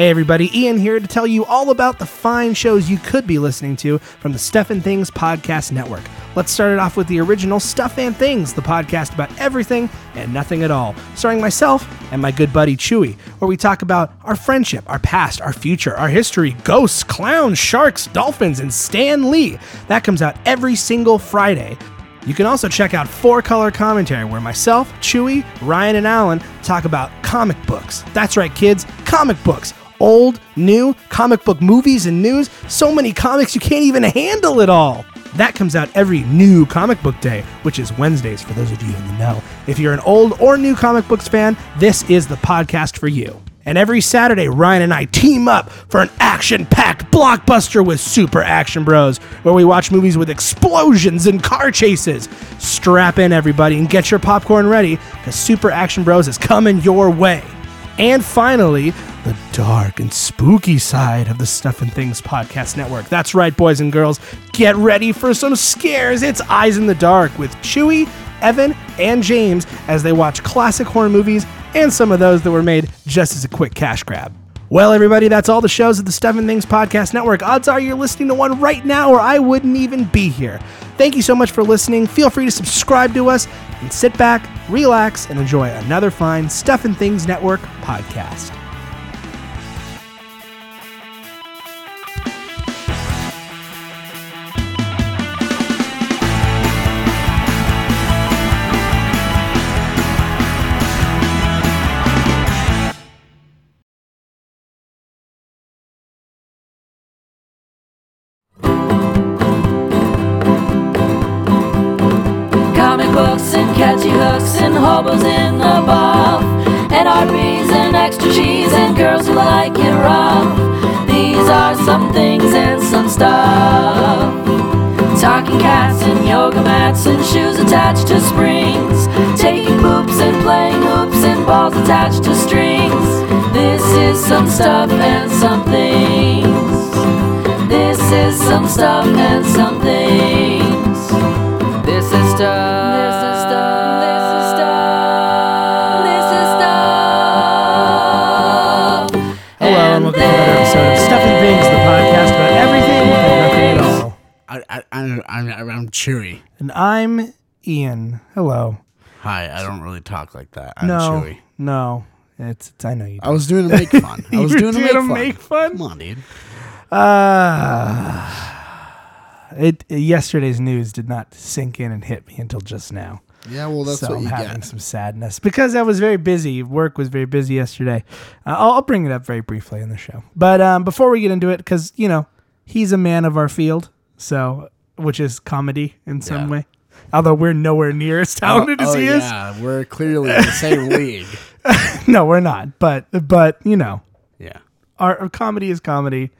Hey everybody, Ian here to tell you all about the fine shows you could be listening to from the Stuff and Things Podcast Network. Let's start it off with the original Stuff and Things, the podcast about everything and nothing at all, starring myself and my good buddy Chewy, where we talk about our friendship, our past, our future, our history, ghosts, clowns, sharks, dolphins, and Stan Lee. That comes out every single Friday. You can also check out Four Color Commentary, where myself, Chewy, Ryan, and Alan talk about comic books. That's right, kids, comic books. Old, new, comic book movies and news. So many comics you can't even handle it all. That comes out every new comic book day, which is Wednesdays for those of you in the know. If you're an old or new comic books fan, this is the podcast for you. And every Saturday, Ryan and I team up for an action packed blockbuster with Super Action Bros, where we watch movies with explosions and car chases. Strap in, everybody, and get your popcorn ready, because Super Action Bros is coming your way. And finally, the dark and spooky side of the Stuff and Things Podcast Network. That's right, boys and girls. Get ready for some scares. It's Eyes in the Dark with Chewy, Evan, and James as they watch classic horror movies and some of those that were made just as a quick cash grab. Well, everybody, that's all the shows of the Stuff and Things Podcast Network. Odds are you're listening to one right now, or I wouldn't even be here. Thank you so much for listening. Feel free to subscribe to us and sit back, relax, and enjoy another fine Stuff and Things Network podcast. Balls attached to strings. This is some stuff and some things. This is some stuff and some things. This is stuff. This is stuff. This is stuff. This is stuff. Hello, and welcome to another episode of Stuff and Things, the podcast about everything and nothing at all. I, I, I'm, I'm, I'm chewy. And I'm Ian. Hello. Hi, I don't really talk like that. I'm no, chewy. no, it's, it's I know you. I was doing a make fun. I was doing a were make fun. make fun? Come on, dude. Uh, it yesterday's news did not sink in and hit me until just now. Yeah, well, that's so what I'm you having get. some sadness because I was very busy. Work was very busy yesterday. Uh, I'll, I'll bring it up very briefly in the show. But um, before we get into it, because you know he's a man of our field, so which is comedy in some Yeah. way. Although we're nowhere near as oh, talented oh, as he oh, is. yeah, we're clearly in the same league. No, we're not. But but you know, Yeah. our, our comedy is comedy.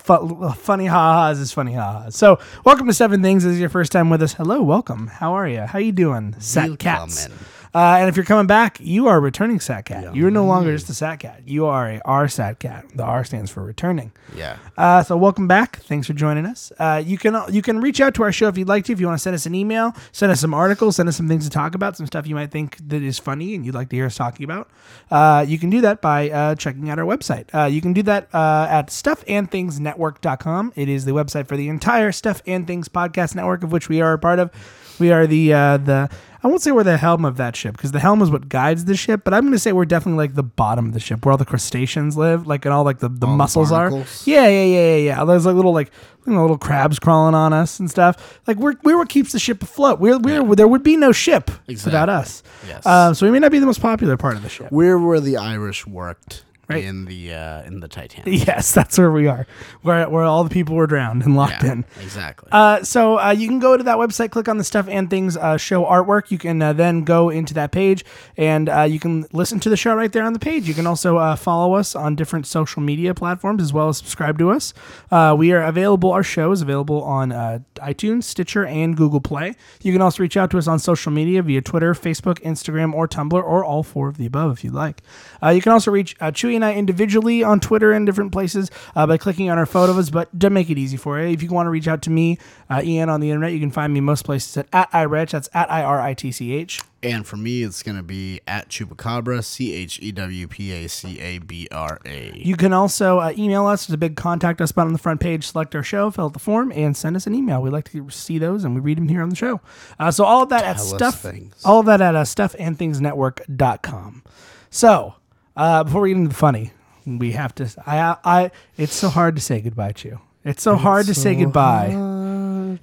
Fu- funny ha-has is funny ha-has. So, welcome to Stuff and Things. This is your first time with us. Hello, welcome. How are you? How you doing, Sat Cats? Uh, and if you're coming back, you are a returning Sat Cat. You're no longer just a Sat Cat. You are a R Sat Cat. The R stands for returning. Yeah. Uh, so welcome back. Thanks for joining us. Uh, you can you can reach out to our show if you'd like to. If you want to send us an email, send us some articles, send us some things to talk about, some stuff you might think that is funny and you'd like to hear us talking about. Uh, you can do that by uh, checking out our website. Uh, you can do that uh, at stuffandthingsnetwork.com. It is the website for the entire Stuff and Things podcast network, of which we are a part of. We are the uh, the I won't say we're the helm of that ship because the helm is what guides the ship, but I'm going to say we're definitely like the bottom of the ship where all the crustaceans live, like and all like the, the All the are. Yeah, yeah, yeah, yeah, yeah. There's like little like you know, little crabs crawling on us and stuff. Like we're we're what keeps the ship afloat. We're we're there would be no ship without us. Yes. Um, so we may not be the most popular part of the ship. We're where the Irish worked Right. in the uh, in the Titanic. Yes, that's where we are. Where where all the people were drowned and locked Yeah, in. exactly. Uh, so uh, you can go to that website, click on the stuff and things uh, show artwork. You can uh, then go into that page and uh, you can listen to the show right there on the page. You can also uh, follow us on different social media platforms as well as subscribe to us. Uh, we are available. Our show is available on uh, iTunes, Stitcher, and Google Play. You can also reach out to us on social media via Twitter, Facebook, Instagram, or Tumblr, or all four of the above if you'd like. Uh, you can also reach uh, Chewy and I individually on Twitter and different places uh, by clicking on our photos, but to make it easy for you, if you want to reach out to me, uh, Ian, on the internet, you can find me most places at, at iRitch. That's at I R I T C H. And for me, it's going to be at Chewpacabra, C H E W P A C A B R A. You can also uh, email us. There's a big contact us button on the front page. Select our show, fill out the form, and send us an email. We like to see those, and we read them here on the show. Uh, so all of that at Tell us stuff, things. all of that at uh, stuffandthingsnetwork.com. So uh, before we get into the funny, we have to. I, I. It's so hard to say goodbye to you. It's so hard to say goodbye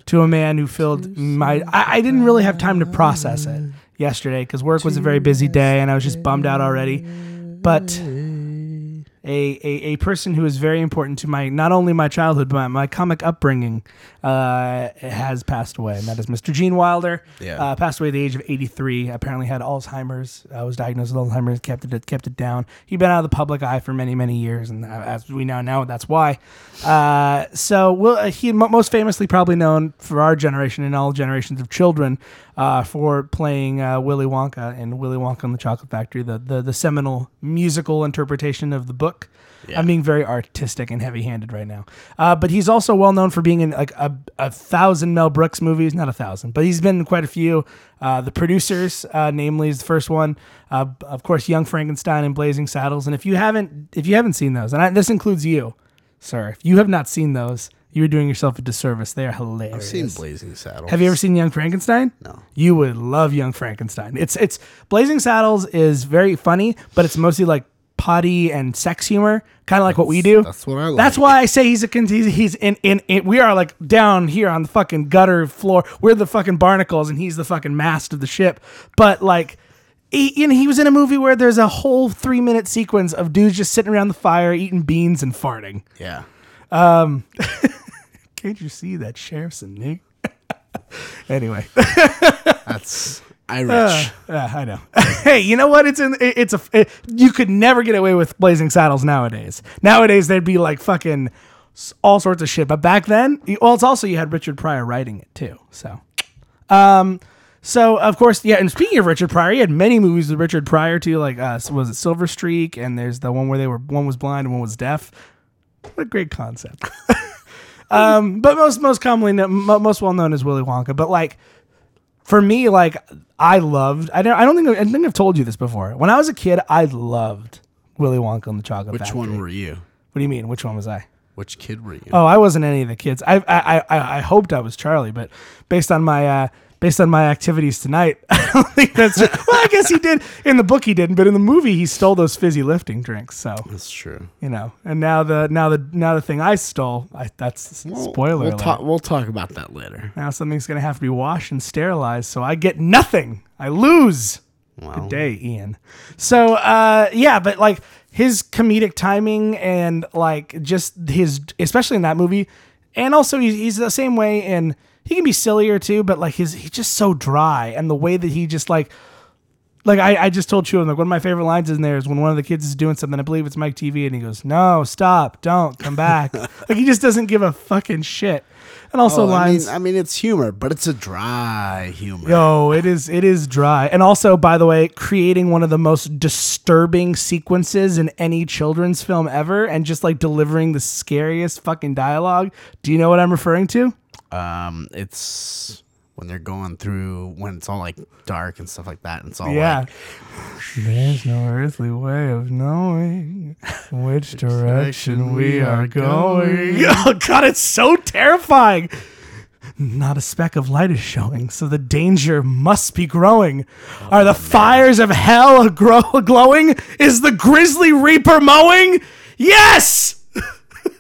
to a man who filled my. I, I didn't really have time to process it yesterday because work was a very busy day and I was just bummed out already. But a, a, a person who is very important to my not only my childhood but my, my comic upbringing uh, has passed away, and that is Mr. Gene Wilder. Yeah. Uh, passed away at the age of 83. Apparently had Alzheimer's. Uh, was diagnosed with Alzheimer's. Kept it kept it down. He'd been out of the public eye for many many years, and uh, as we now know, that's why. Uh, so we'll, uh, he mo- most famously probably known for our generation and all generations of children uh, for playing uh, Willy Wonka in Willy Wonka and the Chocolate Factory, the, the the seminal musical interpretation of the book. Yeah. I'm being very artistic and heavy-handed right now, uh, but he's also well known for being in like a, a thousand Mel Brooks movies, not a thousand, but he's been in quite a few. Uh, the producers, uh, namely, is the first one. Uh, of course, Young Frankenstein and Blazing Saddles. And if you haven't, if you haven't seen those, and I, this includes you, sir, if you have not seen those, you're doing yourself a disservice. They are hilarious. I've seen Blazing Saddles. Have you ever seen Young Frankenstein? No. You would love Young Frankenstein. It's it's Blazing Saddles is very funny, but it's mostly like potty and sex humor, kind of like what we do. That's what I like. That's why I say he's a con- he's, he's in, in in we are like down here on the fucking gutter floor. We're the fucking barnacles, and he's the fucking mast of the ship. But like. He, you know, he was in a movie where there's a whole three minute sequence of dudes just sitting around the fire eating beans and farting. Yeah. Um, can't you see that sheriff's a Nick? anyway, That's Irish. Yeah, I know. hey, you know what? It's in. it- It's a. it- you could never get away with Blazing Saddles nowadays. Nowadays, there'd be like fucking all sorts of shit. But back then, well, it's also you had Richard Pryor writing it too. So, um, so of course, yeah. And speaking of Richard Pryor, he had many movies with Richard Pryor too. Like, uh, was it Silver Streak? And there's the one where they were one was blind and one was deaf. What a great concept. um, but most most commonly, most well known is Willy Wonka. But like for me, like I loved. I don't. I don't think. I think I've told you this before. When I was a kid, I loved Willy Wonka and the Chocolate Which Factory. one were you? What do you mean? Which one was I? Which kid were you? Oh, I wasn't any of the kids. I I I, I hoped I was Charlie, but based on my uh, based on my activities tonight, I don't think that's. True. Well, I guess he did in the book. He didn't, but in the movie, he stole those fizzy lifting drinks. So That's true. you know, and now the now the now the thing I stole, I, that's spoiler We'll talk. We'll talk about that later. Now something's gonna have to be washed and sterilized, so I get nothing. I lose. Well, Good day, Ian. So uh yeah, but like his comedic timing and like just his especially in that movie, and also he's, he's the same way and he can be sillier too, but like his he's just so dry and the way that he just like like I, I just told Chewin, like one of my favorite lines in there is when one of the kids is doing something, I believe it's Mike TV, and he goes, No, stop, don't, come back. like he just doesn't give a fucking shit. And also Oh, I lines mean, I mean, it's humor, but it's a dry humor. Yo, it is it is dry. And also, by the way, creating one of the most disturbing sequences in any children's film ever and just like delivering the scariest fucking dialogue. Do you know what I'm referring to? Um, it's when they're going through when it's all like dark and stuff like that, and it's all yeah. like There's no earthly way of knowing which direction we are going. Oh god, it's so terrifying. Not a speck of light is showing, so the danger must be growing. Are the fires of hell grow- glowing? Is the grisly reaper mowing? Yes!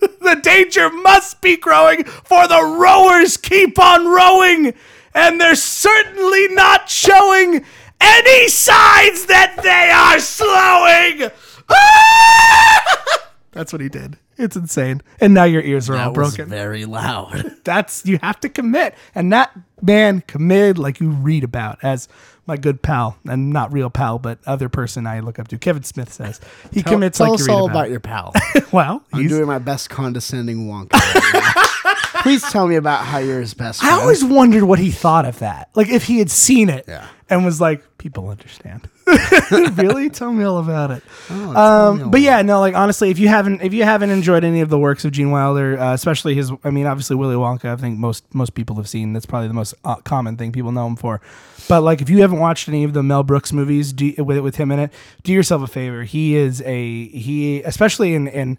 the danger must be growing, for the rowers keep on rowing, and they're certainly not showing any signs that they are slowing. That's what he did. It's insane. And now your ears are all that was broken. very loud. That's you have to commit. And that man committed like you read about as my good pal, and not real pal, but other person I look up to. Kevin Smith says he Tell, commits tell like you us read all about. about your pal. well, I'm he's, doing my best condescending Wonka. right. Please tell me about how you're his best Friend. I always wondered what he thought of that. Like if he had seen it Yeah. and was like, people understand. really? Tell me all about it. Oh, Um, but yeah, no, like honestly, if you haven't if you haven't enjoyed any of the works of Gene Wilder, uh, especially his, I mean, obviously Willy Wonka, I think most most people have seen. That's probably the most uh, common thing people know him for. But like, if you haven't watched any of the Mel Brooks movies do, with with him in it, do yourself a favor. He is a he, especially in in.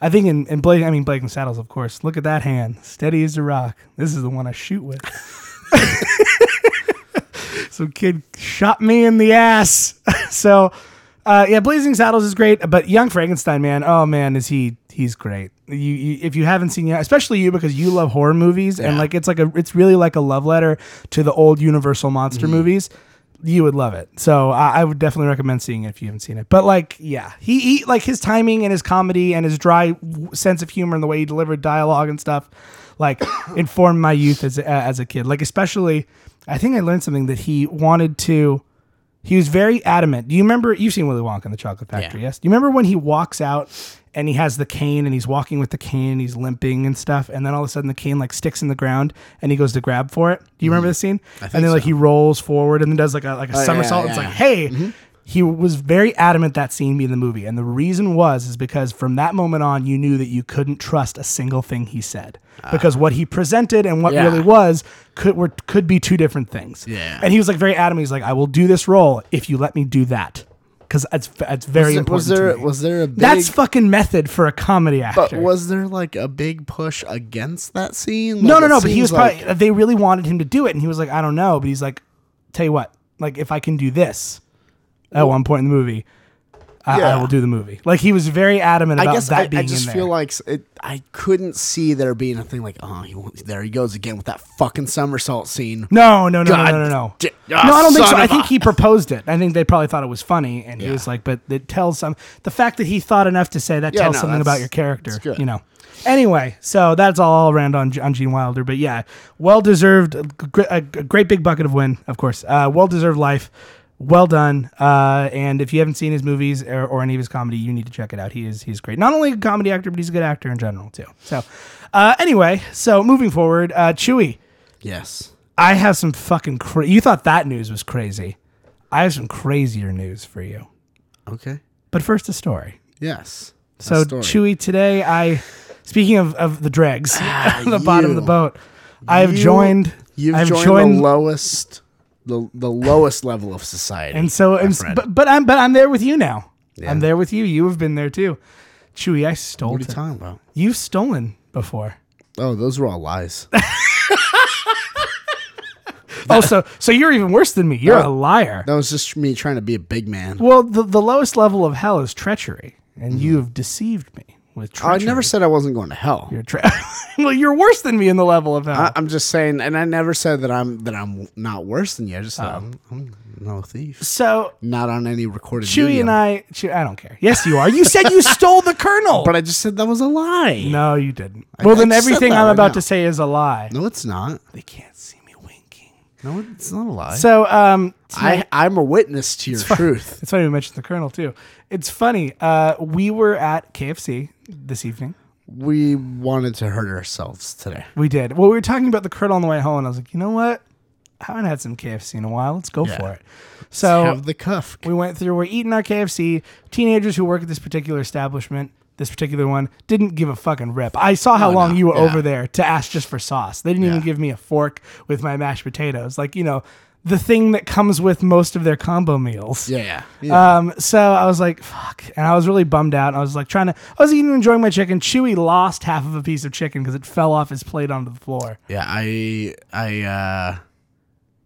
I think in, in Blake, I mean Blake and Saddles, of course. Look at that hand, steady as a rock. This is the one I shoot with. Some kid shot me in the ass. so, uh, yeah, Blazing Saddles is great, but Young Frankenstein, man, oh man, is he? He's great. You, you if you haven't seen, it, especially you because you love horror movies, and like it's like a, it's really like a love letter to the old Universal monster movies. You would love it. So I, I would definitely recommend seeing it if you haven't seen it. But like, yeah, he, he like his timing and his comedy and his dry w- sense of humor and the way he delivered dialogue and stuff, like informed my youth as a, as a kid. Like especially, I think I learned something that he wanted to. He was very adamant. Do you remember? You've seen Willy Wonka in the Chocolate Factory, Yeah. yes? Do you remember when he walks out and he has the cane and he's walking with the cane and he's limping and stuff, and then all of a sudden the cane like sticks in the ground and he goes to grab for it? Do you remember the scene? Mm-hmm. and then like so. he rolls forward and then does like a like a yeah, somersault. yeah, it's like, hey, Mm-hmm. Hey. He was very adamant that scene be in the movie, and the reason was is because from that moment on, you knew that you couldn't trust a single thing he said because what he presented and what Ah. Yeah. really was could were, could be two different things. Yeah. and he was like very adamant. He's like, I will do this role if you let me do that. Because it's, it's very was, there- important. was there was there a big That's fucking method for a comedy actor. but was there like a big push against that scene? no, Like, no, it no. But he was like- probably they really wanted him to do it, and he was like, I don't know. But he's like, tell you what, like if I can do this at one point in the movie, I, I will do the movie. Like he was very adamant about I guess that I, being I just feel like it, I couldn't see there being a thing like, oh, he, there he goes again with that fucking somersault scene. No, no, no, no, God no, no, no. no, ah, I don't think so. I think he proposed it. I think they probably thought it was funny, and he was like, but it tells some. The fact that he thought enough to say that Yeah, tells no, something about your character. good. You know. Anyway, so that's all around on on Gene Wilder, but yeah, well deserved, a, a great big bucket of win, of course. Uh, well deserved life, well done. Uh, and if you haven't seen his movies or, or any of his comedy, you need to check it out. He is he's great. Not only a comedy actor, but he's a good actor in general too. So, uh, anyway, so moving forward, uh, Chewy. Yes. I have some fucking cra- you thought that news was crazy. I have some crazier news for you. Okay. But first a story. Yes. A So story. Chewy, today I speaking of, of the dregs on the bottom of the boat, I have You- joined You've I've joined, joined- the lowest, the the lowest level of society. and so and, friend. but but I'm but I'm there with you now. Yeah. I'm there with you. You have been there too. Chewy, I stole what are you it. talking about? You've stolen before. Oh, those were all lies. Oh, so so you're even worse than me. You're a liar. That was just me trying to be a big man. Well, the, the lowest level of hell is treachery, and mm-hmm. you have deceived me with Mm-hmm. I never said I wasn't going to hell. You're tra- well, you're worse than me in the level of hell. I, I'm just saying, and I never said that I'm that I'm not worse than you. I just said I'm, I'm no thief. so Not on any recorded Chewy medium. and I, I don't care. Yes, you are. You said you stole the colonel. But I just said that was a lie. no, you didn't. Well, I then everything I'm right about now. to say is a lie. No, it's not. They can't see. No, it's not a lie. So, um, I I'm a witness to your truth. it's funny we mentioned the colonel too. It's funny. Uh, we were at KFC this evening. We wanted to hurt ourselves today. We did. Well, we were talking about the colonel on the way home, and I was like, you know what? I haven't had some KFC in a while. Let's go Yeah. for it. So Have the cuff. we went through. We're eating our KFC. Teenagers who work at this particular establishment, this particular one, didn't give a fucking rip. I saw how Oh, long no. you were Yeah. over there to ask just for sauce. They didn't even give me a fork with my mashed potatoes. Like you know, the thing that comes with most of their combo meals. Yeah, yeah. yeah. Um, so I was like, fuck. And I was really bummed out. I was like trying to, I was even enjoying my chicken. Chewy lost half of a piece of chicken because it fell off his plate onto the floor. yeah, I I uh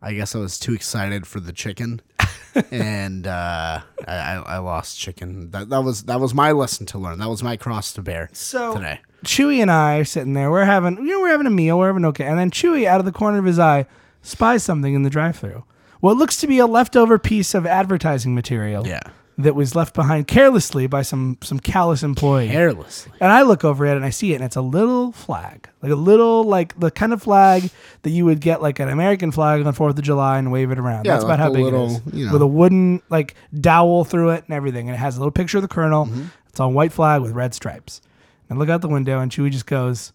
I guess I was too excited for the chicken. and uh I, I lost chicken. That that was that was my lesson to learn. That was my cross to bear So today. Chewy and I are sitting there. We're having, you know, we're having a meal. We're having okay. And then Chewy, out of the corner of his eye, spies something in the drive-through. What looks to be a leftover piece of advertising material. Yeah. That was left behind carelessly by some some callous employee. Carelessly. And I look over at it and I see it, and it's a little flag, like a little, like the kind of flag that you would get like an American flag on Fourth of July and wave it around. Yeah, That's about how big little, it is, you know. with a wooden like dowel through it and everything, and it has a little picture of the colonel. Mm-hmm. It's on white flag with red stripes. And I look out the window, and Chewy just goes,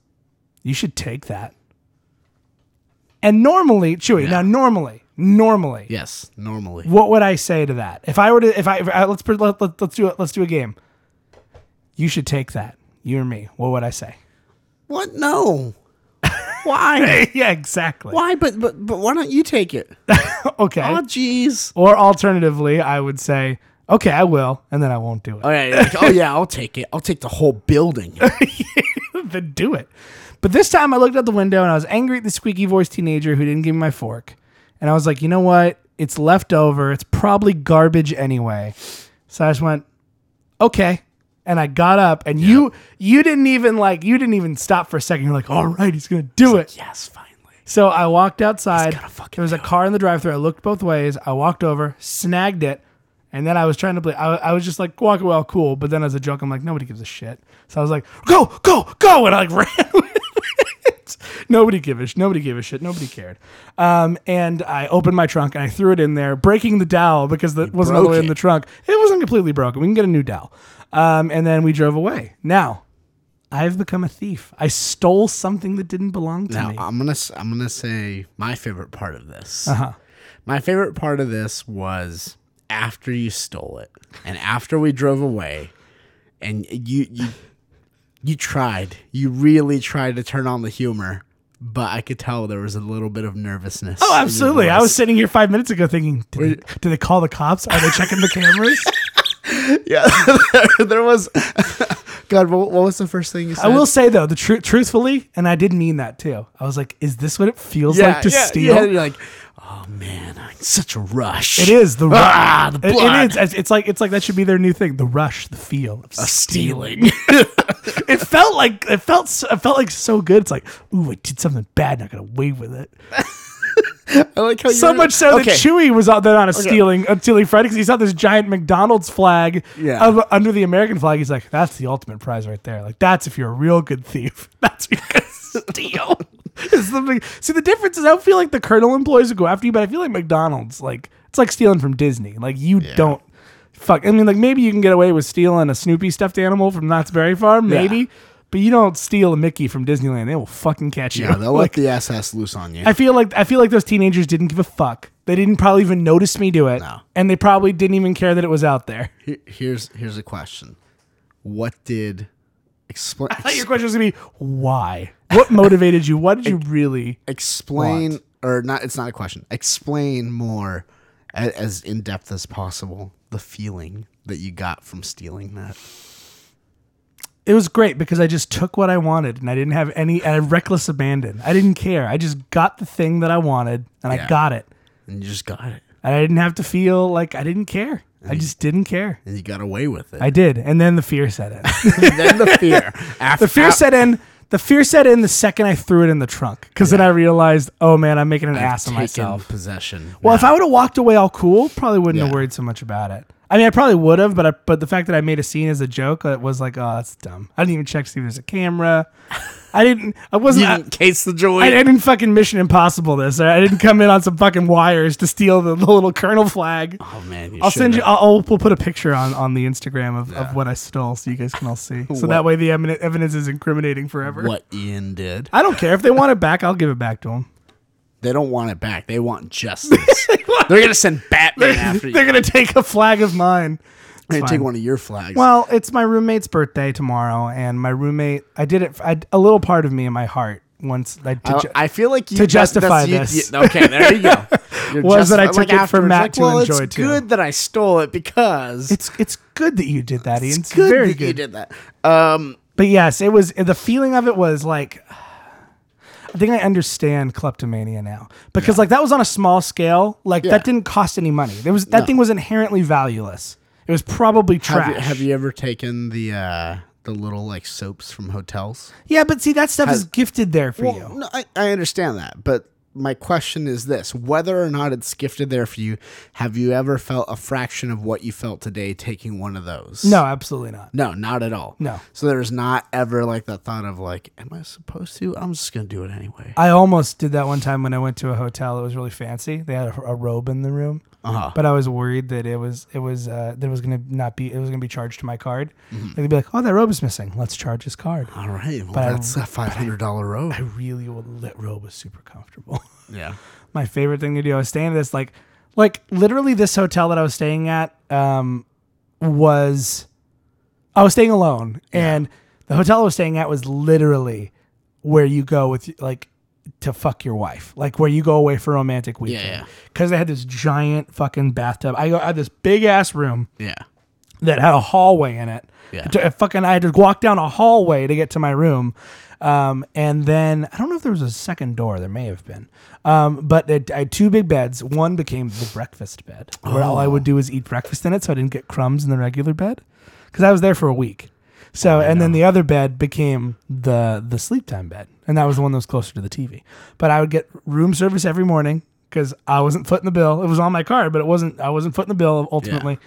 "You should take that." And normally, Chewy, now normally, normally, Yes, normally. what would I say to that? If I were to, if I, if I let's let, let, let's do it. Let's do a game. You should take that. You or me. What would I say? What? No. Why? yeah, exactly. Why? But but but why don't you take it? Okay. Oh, jeez. Or alternatively, I would say, okay, I will, and then I won't do it. Oh yeah, like, oh yeah, I'll take it. I'll take the whole building. then do it. But this time I looked out the window and I was angry at the squeaky voiced teenager who didn't give me my fork. And I was like, you know what? It's left over. It's probably garbage anyway. So I just went, okay. And I got up and you you didn't even like you didn't even stop for a second. You're like, all right, he's gonna do it. yes, finally. So I walked outside. gotta fucking There was a car in the drive-through. I looked both ways. I walked over, snagged it, and then I was trying to play. I, I was just like walking well, cool. But then as a joke, I'm like, nobody gives a shit. So I was like, go, go, go, and I like ran with it. Nobody gave a sh- nobody gave a shit. Nobody cared. Um, and I opened my trunk and I threw it in there, breaking the dowel because that wasn't all the way in it. the trunk. It wasn't completely broken. We can get a new dowel. Um, and then we drove away. Now. I've become a thief. I stole something that didn't belong to Now me. I'm gonna s- I'm gonna say my favorite part of this. Uh-huh. My favorite part of this was after you stole it and after we drove away, and you you you tried. You really tried to turn on the humor, but I could tell there was a little bit of nervousness. Oh, absolutely. I was sitting here five minutes ago thinking, did they, did they call the cops? Are they checking the cameras? yeah. there, there was. God, what, what was the first thing you said? I will say though, the tru- truthfully, and I did mean that too. I was like, is this what it feels yeah, like to yeah, steal? Yeah, like, oh man, such a rush. It is the Ah, the blood. it is. It's- It's like it's like that should be their new thing. The rush, the feel of stealing. it felt like it felt so, it felt like so good. It's like, ooh, I did something bad. Not gonna wave with it. I like how So much so Okay. that Chewy was out there on a stealing uh, stealing Friday because he saw this giant McDonald's flag Yeah. of- under the American flag. He's like, "That's the ultimate prize right there. Like that's if you're a real good thief. That's can steal." It's the See, the difference is I don't feel like the Colonel employees would go after you, but I feel like McDonald's, like it's like stealing from Disney. Like you don't fuck. I mean, like maybe you can get away with stealing a Snoopy stuffed animal from Knott's Berry Farm, maybe. But you don't steal a Mickey from Disneyland; they will fucking catch you. Yeah, they'll like, let the SS loose on you. I feel like I feel like those teenagers didn't give a fuck. They didn't probably even notice me do it, No. and they probably didn't even care that it was out there. Here's here's a question. What did explain I thought your question was gonna be why? What motivated you? What did you really? explain or not? It's not a question. Explain more as, as in depth as possible the feeling that you got from stealing that. It was great because I just took what I wanted, and I didn't have any. I reckless abandon. I didn't care. I just got the thing that I wanted, and I got it, And you just got it. and I didn't have to feel like I didn't care. I just didn't care. And you got away with it. I did, and then the fear set in. then the fear. After the fear set in. The fear set in the second I threw it in the trunk, because then I realized, oh man, I'm making an ass of myself. possession. Well, if I would have walked away all cool, probably wouldn't have worried so much about it. I mean, I probably would have, but I, but the fact that I made a scene as a joke, uh, it was like, oh, that's dumb. I didn't even check to see if there's a camera. I didn't. I wasn't. you didn't case the joy. I didn't fucking Mission Impossible this. I didn't come in on some fucking wires to steal the, the little Colonel flag. oh man, you I'll send you. should've. I'll, we'll put a picture on on the Instagram of, of what I stole, so you guys can all see. So What? that way the evidence is incriminating forever. what Ian did. I don't care if they want it back. I'll give it back to them. They don't want it back. They want justice. They're gonna send Batman after you. They're gonna take a flag of mine. Gonna take one of your flags. Well, it's my roommate's birthday tomorrow, and my roommate. I did it. I, a little part of me in my heart once. I, to I, ju- I feel like you, to justify you- this. you- okay, there you go. You're Was that I took it for Matt to well, enjoy, it's too. good that I stole it because it's it's good that you did that, Ian. It's, good very that good. you did that. Um, But yes, it was the feeling of it was like. I think I understand kleptomania now because like that was on a small scale. Like Yeah. that didn't cost any money. There was that No. thing was inherently valueless. It was probably have trash. you, have you ever taken the uh, the little like soaps from hotels? Yeah, but see that stuff is gifted there for Well, you. no, I, I understand that, but my question is this: whether or not it's gifted there for you, have you ever felt a fraction of what you felt today taking one of those? No, absolutely not. no, not at all. No. So there's not ever like that thought of like, am I supposed to? I'm just gonna do it anyway. I almost did that one time when I went to a hotel that was really fancy. They had a, a robe in the room. Uh-huh. but I was worried that it was it was uh, that it was gonna not be it was gonna be charged to my card. Mm-hmm. Like, they'd be like, "Oh, that robe is missing. Let's charge his card." All right. Well, But I- that's a five hundred dollar robe. I really would. That robe was super comfortable. yeah. my favorite thing to do. I was staying at this like like literally this hotel that I was staying at um was I was staying alone and the hotel I was staying at was literally where you go with like to fuck your wife. Like where you go away for a romantic weekend. yeah. Cuz they had this giant fucking bathtub. I, I had this big ass room Yeah. that had a hallway in it. Yeah. To- fucking, I had to walk down a hallway to get to my room. Um, and then I don't know if there was a second door. There may have been. Um, but it, I had two big beds. One became the breakfast bed, where all I would do is eat breakfast in it, so I didn't get crumbs in the regular bed, because I was there for a week. So, and then the other bed became the the sleep time bed, and that was the one that was closer to the TV. But I would get room service every morning because I wasn't footing the bill. It was on my card, but it wasn't. I wasn't footing the bill ultimately.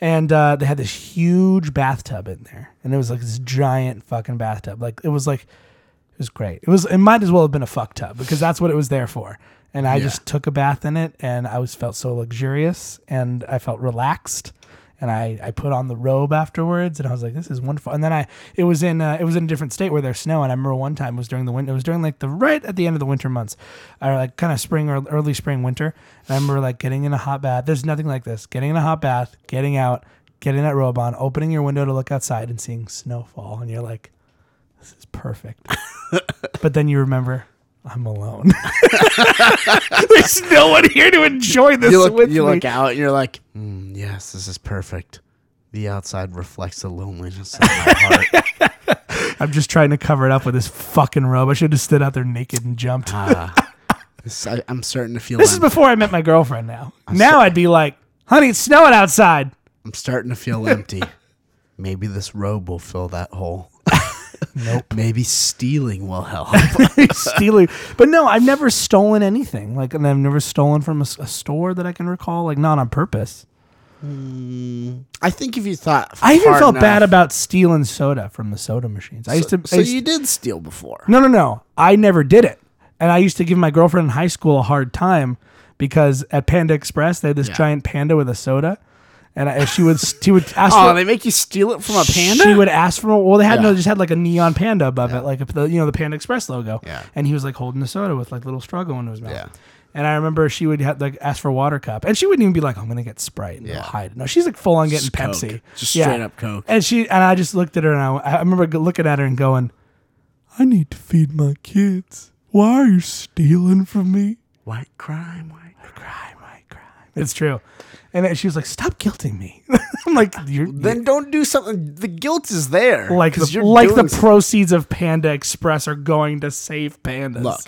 And uh, they had this huge bathtub in there, and it was like this giant fucking bathtub. Like it was like it was great. It was. It might as well have been a fuck tub because that's what it was there for. And I Yeah. just took a bath in it, and I was felt so luxurious, and I felt relaxed. And I, I put on the robe afterwards, and I was like, "This is wonderful." And then I, it was in, uh, it was in a different state where there's snow. And I remember one time it was during the winter. It was during like the right at the end of the winter months, or like kind of spring or early spring winter. And I remember like getting in a hot bath. There's nothing like this. Getting in a hot bath, getting out, getting that robe on, opening your window to look outside, and seeing snowfall, and you're like, "This is perfect." but then you remember, I'm alone. There's no one here to enjoy this You look, with you me. look out and you're like, "Mm, yes, this is perfect. The outside reflects the loneliness of my heart. I'm just trying to cover it up with this fucking robe. I should have stood out there naked and jumped. Ah, this, I, I'm starting to feel. this is before I met my girlfriend. Now, now I'd be like, "Honey, it's snowing outside." I'm starting to feel empty. Maybe this robe will fill that hole. Nope. Maybe stealing will help. Stealing, but no, I've never stolen anything. Like, and I've never stolen from a store that I can recall. Like, not on purpose. Hmm. I think if you thought, I even felt bad about stealing soda from the soda machines. I used to. So used- you did steal before. No, no, no. I never did it. And I used to give my girlfriend in high school a hard time because at Panda Express they had this Yeah. giant panda with a soda, and I, she would she would ask. Oh, for, they make you steal it from a panda. She would ask for well, they had no, they just had like a neon panda above it, like the you know the Panda Express logo. Yeah. And he was like holding the soda with like little struggle into his mouth. Yeah. And I remember she would have, like ask for a water cup, and she wouldn't even be like, "I'm gonna get Sprite," and Yeah. hide it. No, she's like full on getting Just Coke. Pepsi, Just Yeah. straight up Coke. And she and I just looked at her, and I, I remember looking at her and going, "I need to feed my kids. Why are you stealing from me?" White crime. White. Crime, my crime. It's true. And she was like, "Stop guilting me." I'm like, "You're Then don't do something. The guilt is there. like the, like the proceeds of Panda Express are going to save pandas." look.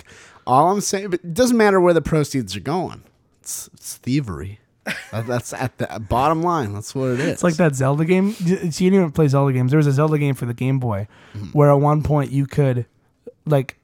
All I'm saying, but it doesn't matter where the proceeds are going. It's, it's thievery. That- that's at the bottom line. That's what it is. It's like that Zelda game. You didn't even play Zelda games. There was a Zelda game for the Game Boy Mm-hmm. where at one point you could, like,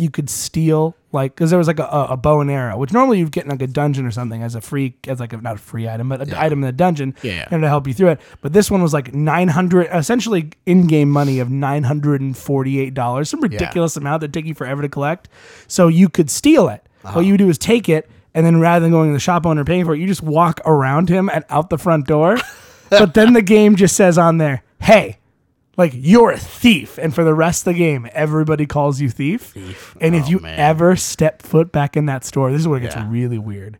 you could steal like because there was like a, a, a bow and arrow, which normally you'd get in like a dungeon or something as a free as like a, not a free item, but an Yeah. item in the dungeon, Yeah. and to help you through it. But this one was like nine hundred, essentially in-game money of nine hundred and forty-eight dollars, some ridiculous amount that take you forever to collect. So you could steal it. Uh-huh. What you would do is take it. And then rather than going to the shop owner paying for it, you just walk around him and out the front door. but then the game just says on there, hey, like you're a thief. And for the rest of the game, everybody calls you thief. thief. And if Oh, you man. ever step foot back in that store, this is where it gets Yeah. really weird.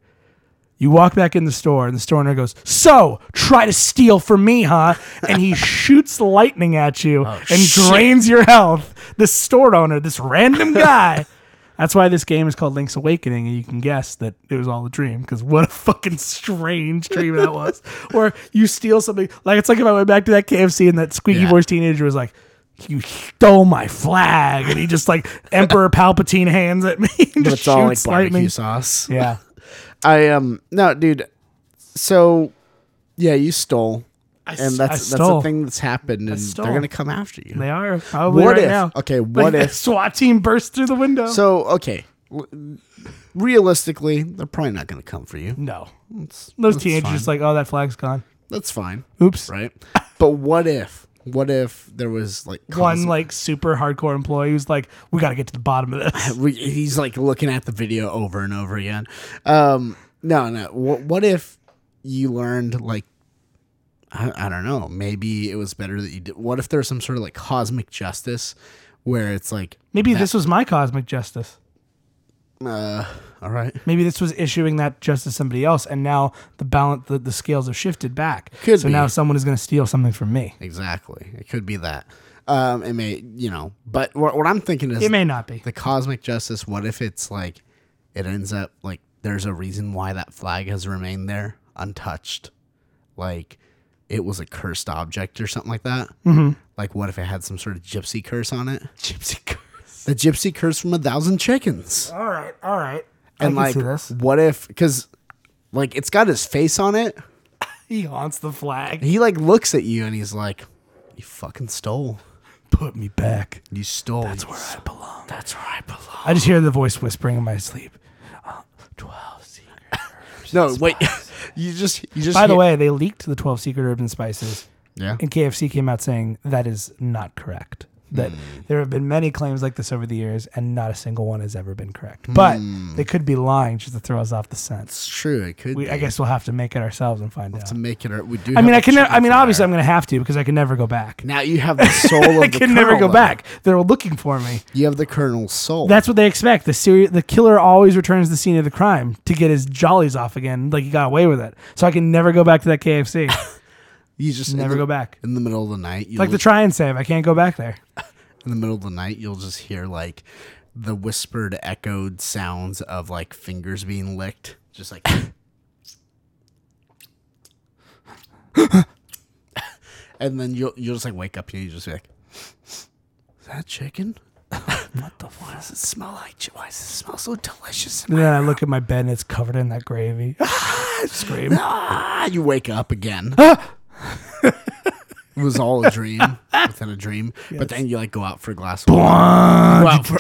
You walk back in the store, and the store owner goes, "So, try to steal from me, huh?" And he shoots lightning at you oh, and Oh, shit. drains your health. This store owner, this random guy. That's why this game is called Link's Awakening, and you can guess that it was all a dream. Because what a fucking strange dream that was. Or you steal something, like it's like if I went back to that KFC and that squeaky Yeah. voice teenager was like, "You stole my flag," and he just like Emperor Palpatine hands at me and just it's all like barbecue lightning. sauce. Yeah. I um no, dude. So yeah, you stole, I and that's I that's stole. a thing that's happened, and they're gonna come after you. They are probably What right if- now. okay, what Like, if- SWAT team burst through the window? So okay, realistically, they're probably not gonna come for you. no, That's, those that's teenagers fine. just like, oh, that flag's gone. that's fine, Oops. right? but what if? What if there was like One like super hardcore employee who's like, we got to get to the bottom of this. he's like looking at the video over and over again. Um, no, no. What, what if you learned like I, I don't know maybe it was better that you did what if there's some sort of like cosmic justice where it's like Maybe this was my cosmic justice. uh all right Maybe this was issuing that justice to somebody else, and now the balance, the, the scales have shifted back. Could so be. now someone is going to steal something from me. exactly it could be that um it may you know but what, what i'm thinking is It may not be. the cosmic justice what if it's like it ends up like there's a reason why that flag has remained there untouched like it was a cursed object or something like that mm-hmm. like what if it had some sort of gypsy curse on it Gypsy curse. the gypsy curse from a thousand chickens All right, all right. and like what if because like it's got his face on it He haunts the flag. he like looks at you and he's like you fucking stole Put me back. you stole That's where I belong. that's where i belong I just hear the voice whispering in my sleep. Uh, Twelve secret. no wait you just you just By the way, they leaked the twelve secret herbs and spices, yeah and KFC came out saying that is not correct. That Hmm. there have been many claims like this over the years, and not a single one has ever been correct. But Hmm. they could be lying just to throw us off the scent. it's true it could We. I guess we'll have to make it ourselves and find out. to make it. our- We do. I mean, I can. ne- I mean, obviously. I'm going to have to because I can never go back. Now you have the soul of the colonel. I the can never go back. They're looking for me. You have the colonel's soul. That's what they expect. The seri- the killer always returns to the scene of the crime to get his jollies off again, like he got away with it. So I can never go back to that KFC. you just never the, go back. in the middle of the night. You'll like the try and save. I can't go back there. in the middle of the night, you'll just hear like the whispered, echoed sounds of like fingers being licked, just like. and then you'll you'll just like wake up and you just be like, "Is that chicken? what the? Why does it smell like? Why does it smell so delicious?" And then I look at my bed and it's covered in that gravy. Scream. Ah, you wake up again. It was all a dream within a dream. But then you like go out for a glass of water. Go for-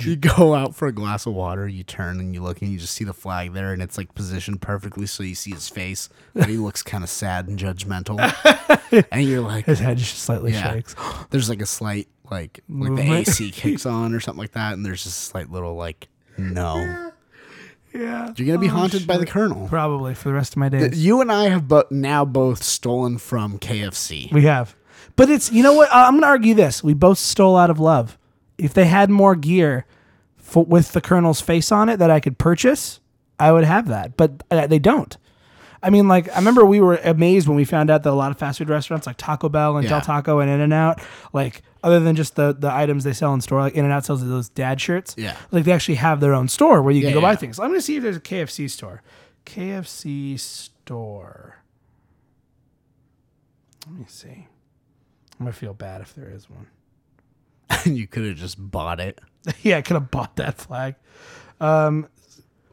you go out for a glass of water, you turn and you look and you just see the flag there and it's like positioned perfectly so you see his face, but he looks kind of sad and judgmental. and you're like His head just slightly Yeah. shakes. there's like a slight like like the AC kicks on or something like that and there's just a slight little like no. Yeah. You're going to be haunted by the colonel. Probably for the rest of my days. You and I have bo- now both stolen from KFC. We have. But it's, you know what? I- I'm going to argue this. We both stole out of love. If they had more gear for, with the Colonel's face on it that I could purchase, I would have that. But uh, they don't. I mean, like, I remember we were amazed when we found out that a lot of fast food restaurants like Taco Bell and Yeah. Del Taco and In N Out, like, other than just the, the items they sell in store, like In and Out sells those dad shirts. Yeah. Like, they actually have their own store where you can Yeah, go buy yeah. things. I'm going to see if there's a KFC store. KFC store. Let me see. I'm gonna feel bad if there is one. you could have just bought it. yeah, I could have bought that flag. Um,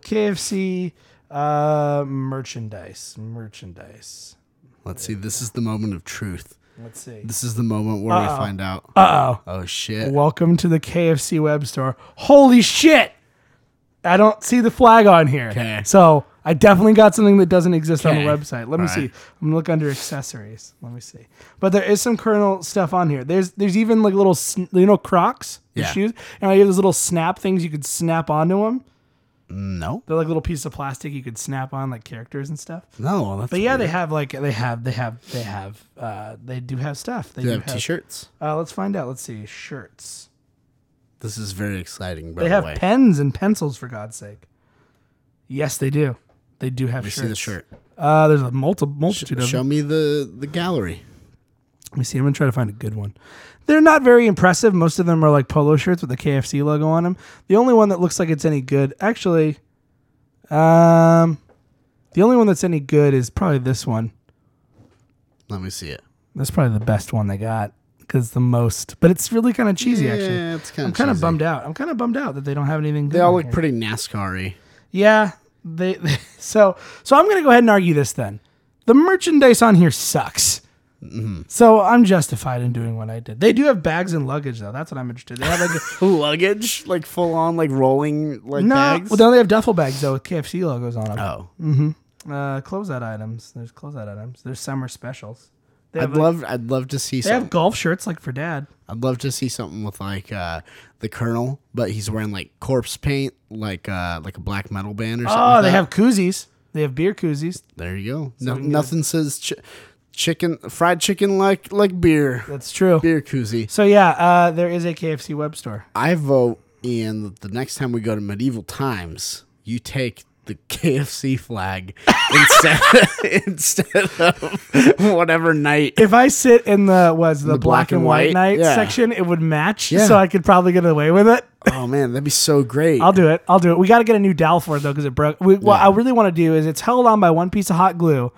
KFC uh, merchandise. Merchandise. Let's see. This is the moment of truth. Let's see. This is the moment where we find out. Uh oh. Oh shit! Welcome to the KFC web store. Holy shit! I don't see the flag on here. Okay. So I definitely got something that doesn't exist on the website. Let me see. right. I'm gonna look under accessories. Let me see. But there is some Colonel stuff on here. There's there's even like little you know Crocs Yeah. shoes. And I have those little snap things you could snap onto them. No, They're like little pieces of plastic you could snap on like characters and stuff. no. That's But yeah, they have like they have they have they have uh they do have stuff. They They do have t-shirts. Uh, let's find out. Let's see shirts. This is very exciting. By They the have way, pens and pencils for God's sake. Yes, they do. They do have Let me shirts. see the shirt. Uh, there's a multi- multitude of Show them. me the the gallery. Let me see. I'm gonna try to find a good one. They're not very impressive. Most of them are like polo shirts with the KFC logo on them. The only one that looks like it's any good, actually, um, the only one that's any good is probably this one. Let me see it. That's probably the best one they got because the most, but it's really kind of cheesy. yeah, actually, it's kind I'm kind of bummed out. I'm kind of bummed out that they don't have anything. Good They all look here. pretty NASCAR-y. Yeah, they, they so so I'm gonna go ahead and argue this then. The merchandise on here sucks. Mm-hmm. So I'm justified in doing what I did. They do have bags and luggage though. That's what I'm interested. In. They have like Luggage, like full on, like rolling, like no, bags. well no, they have duffel bags though with KFC logos on them. oh, Uh, closeout items. There's closeout items. There's summer specials. They I'd like- love, I'd love to see They some. have golf shirts like for dad. I'd love to see something with like uh, the Colonel, but he's wearing like corpse paint, like uh, like a black metal band or something. Oh, like they that. have koozies. They have beer koozies. There you go. No, we get nothing says ch- chicken, fried chicken like like beer. That's true. Beer koozie. So yeah, uh, there is a KFC web store. I vote, Ian, the next time we go to medieval times, you take the KFC flag instead instead of whatever knight. If I sit in the was the, The black, and white, knight yeah. section, it would match, Yeah. so I could probably get away with it. Oh man, that'd be so great. I'll do it. I'll do it. We got to get a new dowel for it though because it broke. We, What I really want to do is it's held on by one piece of hot glue.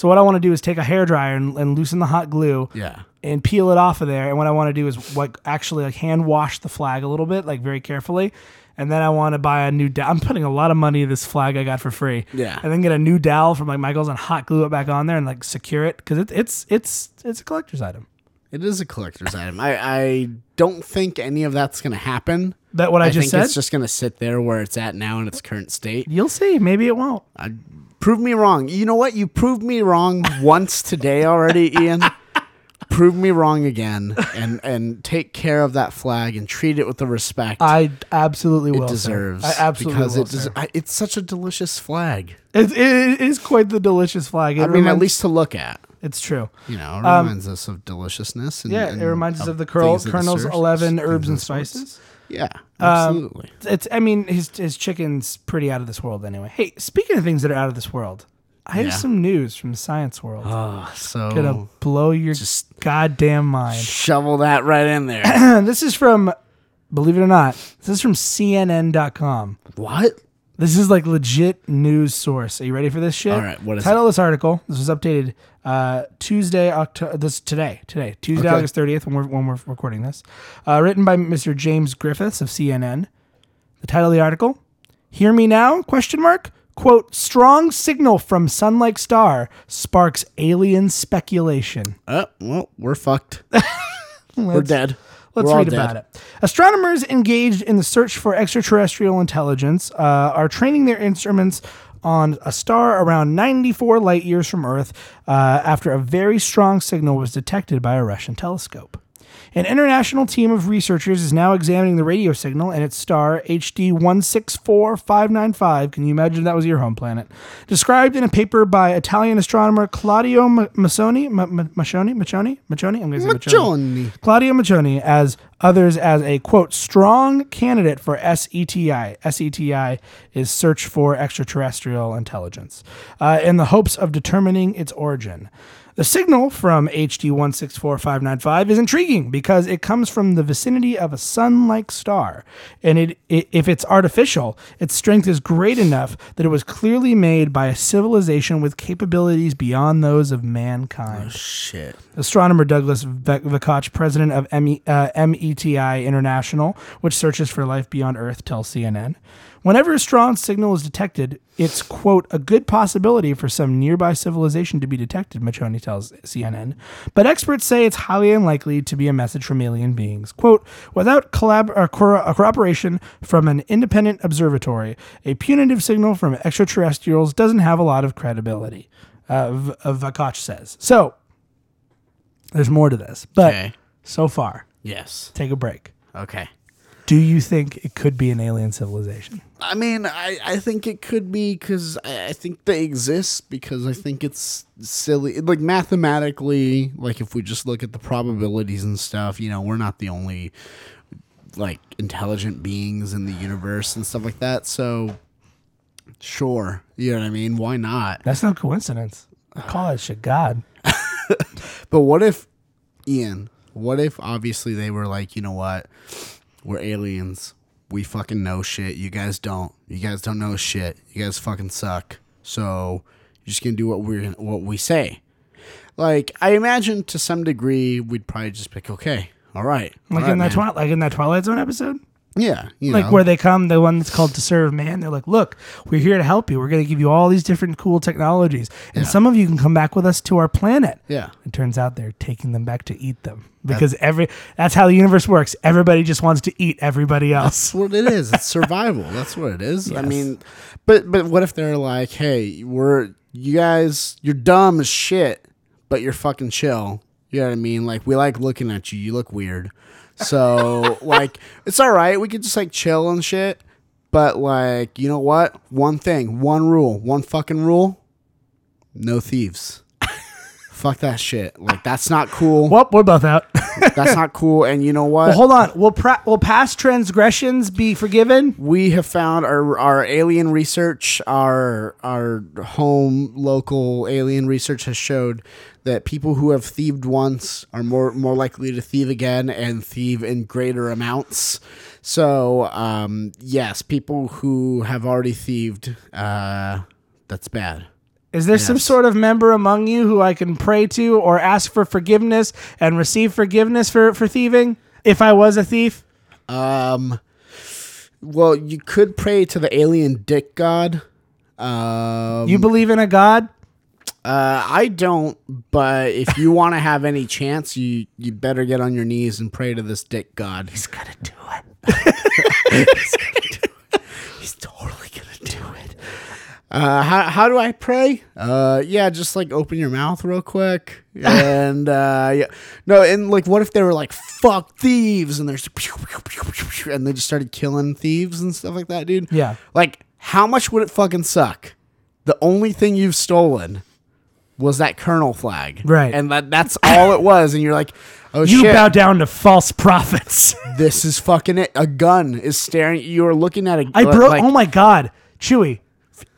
So what I want to do is take a hair dryer and, and loosen the hot glue. yeah. and peel it off of there. And what I want to do is like actually like hand wash the flag a little bit, like very carefully. And then I want to buy a new. dowel. I'm putting a lot of money in this flag I got for free. Yeah. And then get a new dowel from like Michaels and hot glue it back on there and like secure it because it, it's it's it's a collector's item. It is a collector's item. I, I don't think any of that's gonna happen. That what I, just think said. it's just gonna sit there where it's at now in its current state. You'll see. Maybe it won't. Prove me wrong. You know what? You proved me wrong once today already, Ian. Prove me wrong again, and and take care of that flag and treat it with the respect I absolutely will. it sir. deserves. I absolutely because will. it des- sir. I, it's such a delicious flag. It, it is quite the delicious flag. It I mean, at reminds- least to look at. it's true. You know, it um, reminds us of deliciousness. And, Yeah, and it reminds us of the Colonel, things it Colonel's eleven things herbs of and the sorts. spices. Yeah, Um, absolutely. It's. I mean, his his chicken's pretty out of this world anyway. Hey, speaking of things that are out of this world, I have Yeah. some news from the science world. oh, so Gonna blow your just- goddamn mind. shovel that right in there. this is from, believe it or not, this is from CNN.com. what? This is like legit news source. Are you ready for this shit? All right, what is it? Title of this article. This was updated uh, Tuesday, October. This today, today, Tuesday, Okay. August thirtieth, when we're when we're recording this. Uh, written by Mr. James Griffiths of CNN. The title of the article: "Hear me now?" Question mark. Quote: Strong signal from sun-like star sparks alien speculation. Oh, well, we're fucked. we're dead. Let's We're read about it. Astronomers engaged in the search for extraterrestrial intelligence uh, are training their instruments on a star around 94 light years from Earth uh, after a very strong signal was detected by a Russian telescope. An international team of researchers is now examining the radio signal and its star HD 164595. Can you imagine that was your home planet? Described in a paper by Italian astronomer Claudio Massoni, Machoni, Machoni, Machoni. I'm going to say Machoni. Claudio Machoni as others as a quote strong candidate for E SETI. SETI is search for extraterrestrial intelligence, uh, in the hopes of determining its origin. The signal from HD 164595 is intriguing because it comes from the vicinity of a sun like star. And it, it, if it's artificial, its strength is great enough that it was clearly made by a civilization with capabilities beyond those of mankind. Oh, shit. Astronomer Douglas Vikoch, president of ME, uh, METI International, which searches for life beyond Earth, tells CNN. Whenever a strong signal is detected, it's, quote, a good possibility for some nearby civilization to be detected, Machoni tells CNN. But experts say it's highly unlikely to be a message from alien beings. Quote, without collab- or corro- uh, corroboration from an independent observatory, a punitive signal from extraterrestrials doesn't have a lot of credibility, uh, v- uh, says. So, there's more to this, but Okay. so far, Yes. take a break. Okay. Do you think it could be an alien civilization? I mean, I, I think it could be because I, I think they exist because I think it's silly. Like, mathematically, like, if we just look at the probabilities and stuff, you know, we're not the only, like, intelligent beings in the universe and stuff like that. So, sure. You know what I mean? Why not? That's no coincidence. I call that shit God. But what if, Ian, what if obviously they were like, you know what? We're aliens. We fucking know shit. You guys don't. You guys don't know shit. You guys fucking suck. So you're just gonna do what we're what we say. Like I imagine to some degree we'd probably just pick okay, all right, Like all right, in that twi- like in that Twilight Zone episode? yeah, you Like know. where they come, the one that's called To Serve Man, they're like, Look, we're here to help you. We're gonna give you all these different cool technologies. And Yeah. some of you can come back with us to our planet. yeah, It turns out they're taking them back to eat them. Because every that's how the universe works. Everybody just wants to eat everybody else. That's what it is. It's survival. That's what it is. I mean, but but what if they're like, hey, we're you guys, you're dumb as shit, but you're fucking chill. You know what I mean? Like we like looking at you. You look weird. So like it's all right. We could just like chill and shit. But like, you know what? One thing, one rule, one fucking rule: no thieves. Fuck that shit. Like that's not cool. Well, we're both out. That's not cool. And you know what? well, hold on. Will pra- will past transgressions be forgiven? we have found our our alien research, our our home local alien research has showed that people who have thieved once are more more likely to thieve again and thieve in greater amounts. So, um, yes, people who have already thieved, uh, that's bad. Is there some sort of member among you who I can pray to or ask for forgiveness and receive forgiveness for, for thieving? If I was a thief? Um, well, you could pray to the alien dick god. Um, You believe in a God? Uh, I don't, but if you want to have any chance, you you better get on your knees and pray to this dick god. He's gonna do it. he's totally gonna do it. Uh, how how do I pray? Uh, yeah, just like open your mouth real quick, and uh, yeah, no, and like, what if they were like fuck thieves, and there's and they just started killing thieves and stuff like that, dude? Yeah. Like, how much would it fucking suck? The only thing you've stolen was that colonel flag. Right. And that that's all it was. And you're like, oh shit. You shit. bow down to false prophets. this is fucking it. A gun is staring. You are looking at a. I broke. like- oh my God, Chewy,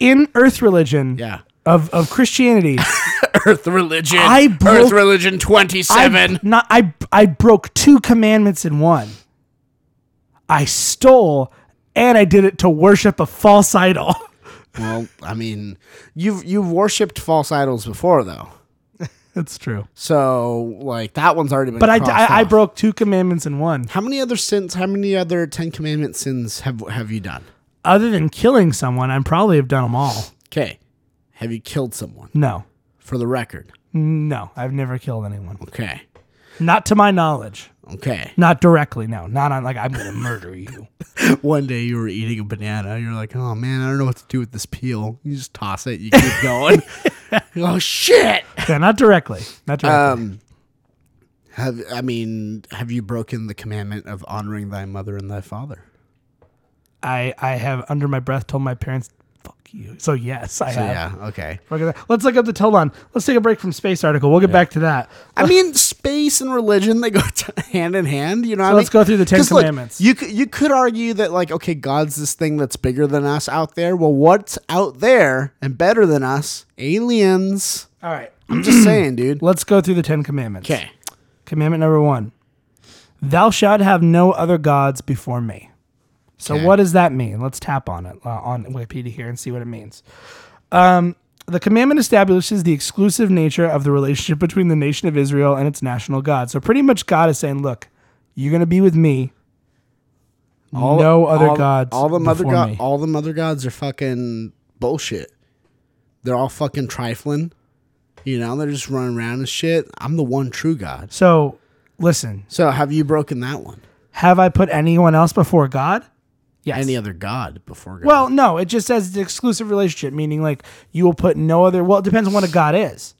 in Earth religion, Yeah. of of Christianity, Earth religion. I broke- Earth religion 27. I not I I broke two commandments in one. I stole, and I did it to worship a false idol. well, I mean, you've you've worshipped false idols before though. That's true. So like that one's already been. But I, I, I broke two commandments in one. How many other sins? How many other Ten Commandment sins have have you done? Other than killing someone, I probably have done them all. Okay. Have you killed someone? No, For the record. no, I've never killed anyone. Okay. Not to my knowledge. Okay. Not directly. No, not on like I'm gonna murder you. One day you were eating a banana. You're like, oh man, I don't know what to do with this peel. You just toss it. You keep going. oh shit. Yeah, not directly. Not directly. Um. Have I mean, have you broken the commandment of honoring thy mother and thy father? I I have under my breath told my parents, "Fuck you." So yes, I So have. yeah, okay. Look at that. Let's look up the hold on. Let's take a break from space article. We'll get back to that. I mean, space and religion they go t- hand in hand. You know, So what let's mean? go through the Ten 'Cause look, Commandments. you could you could argue that like, okay, God's this thing that's bigger than us out there. Well, what's out there and better than us? Aliens. All right. I'm just saying, dude. Let's go through the Ten Commandments. Okay. Commandment number one: Thou shalt have no other gods before me. So Okay. what does that mean? Let's tap on it uh, on Wikipedia here and see what it means. Um, the commandment establishes the exclusive nature of the relationship between the nation of Israel and its national God. So pretty much God is saying, "Look, you're going to be with me. no other all, gods. All the mother god, me." all the mother gods are fucking bullshit. They're all fucking trifling. You know, they're just running around and shit. I'm the one true God. So listen, So have you broken that one? have I put anyone else before God? Yes. Any other God before God? Well, no, it just says the exclusive relationship, meaning like you will put no other. Well, it depends on what a God is.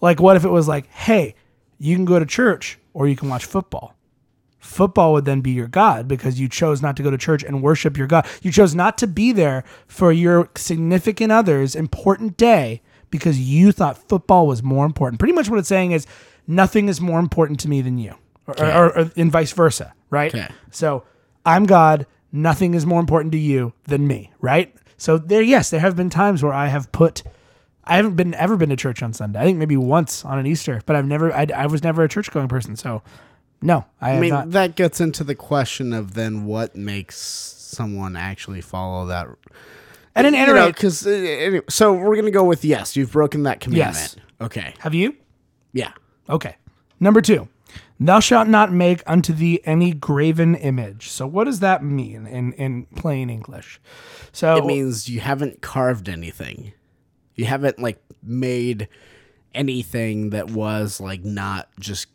Like, what if it was like, hey, you can go to church or you can watch football? Football would then be your God because you chose not to go to church and worship your God. You chose not to be there for your significant other's important day because you thought football was more important. Pretty much what it's saying is nothing is more important to me than you, or, or, or, or and vice versa, right? Okay. So I'm God. Nothing is more important to you than me, right? So there, yes, there have been times where I have put. I haven't been ever been to church on Sunday. I think maybe once on an Easter, but I've never. I, I was never a church going person, so no, I, I mean, not. that gets into the question of then what makes someone actually follow that. At an anyway, because uh, anyway, so we're gonna go with yes. You've broken that commandment. Yes. Okay. have you? Yeah. Okay. Number two, thou shalt not make unto thee any graven image. So what does that mean in in plain English? So It means you haven't carved anything. You haven't like made anything that was like not just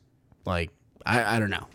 like I I don't know.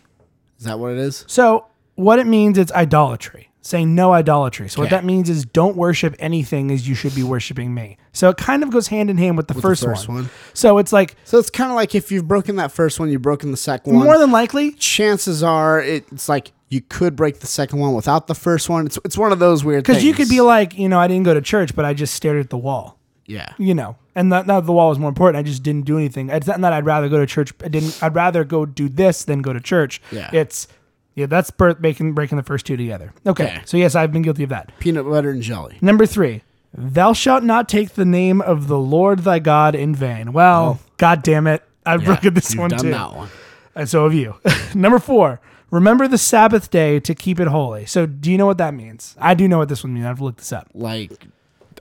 Is that what it is? So what it means it's idolatry. Saying no idolatry. So what Okay. that means is don't worship anything as you should be worshiping me. So it kind of goes hand in hand with the, first, first one. one. So it's like So it's kind of like if you've broken that first one, you've broken the second one. more than likely, chances are it's like you could break the second one without the first one. It's it's one of those weird things. Because you could be like, you know, I didn't go to church, but I just stared at the wall. yeah, You know, and not, not the wall was more important. I just didn't do anything. It's not that I'd rather go to church. I didn't. I'd rather go do this than go to church. Yeah. It's yeah. That's birth breaking breaking the first two together. Okay. So yes, I've been guilty of that. peanut butter and jelly. Number three. Thou shalt not take the name of the Lord thy God in vain. Well, God damn it. I've Yeah, broken this one done too. that one. And so have you. Number four, remember the Sabbath day to keep it holy. So do you know what that means? I do know what this one means. I've looked this up. Like